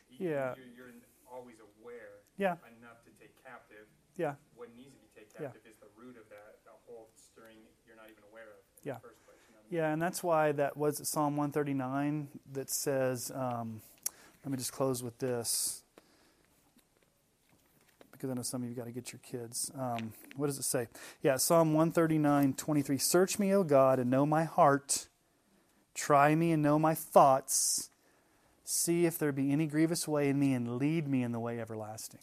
you- Yeah. You're, you're always aware Yeah. enough to take captive. Yeah. What needs to be taken Yeah. captive is the root of that, the whole stirring you're not even aware of in Yeah. the first place. You know I mean? Yeah, and that's why that was Psalm 139 that says, um, let me just close with this. Because I know some of you got to get your kids. Um, what does it say? Yeah, Psalm 139, 23. Search me, O God, and know my heart. Try me and know my thoughts. See if there be any grievous way in me, and lead me in the way everlasting.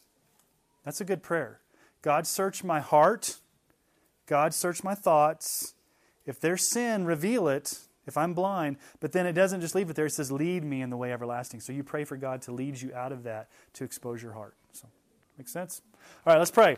That's a good prayer. God, search my heart. God, search my thoughts. If there's sin, reveal it. If I'm blind, but then it doesn't just leave it there. It says, "Lead me in the way everlasting." So you pray for God to lead you out of that to expose your heart. So, make sense. All right, let's pray.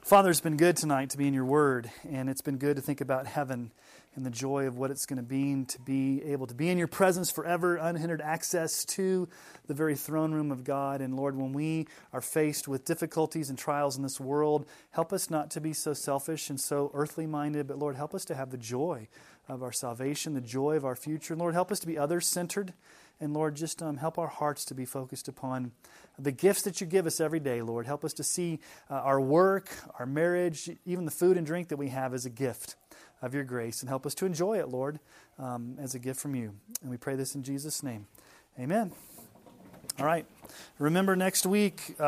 Father, it's been good tonight to be in your Word, and it's been good to think about heaven and the joy of what it's going to be to be able to be in your presence forever, unhindered access to the very throne room of God. And Lord, when we are faced with difficulties and trials in this world, help us not to be so selfish and so earthly minded, but Lord, help us to have the joy of our salvation, the joy of our future. And Lord, help us to be others centered. And Lord, just um, help our hearts to be focused upon the gifts that you give us every day, Lord. Help us to see uh, our work, our marriage, even the food and drink that we have as a gift of your grace. And help us to enjoy it, Lord, um, as a gift from you. And we pray this in Jesus' name. Amen. All right. Remember next week. Uh,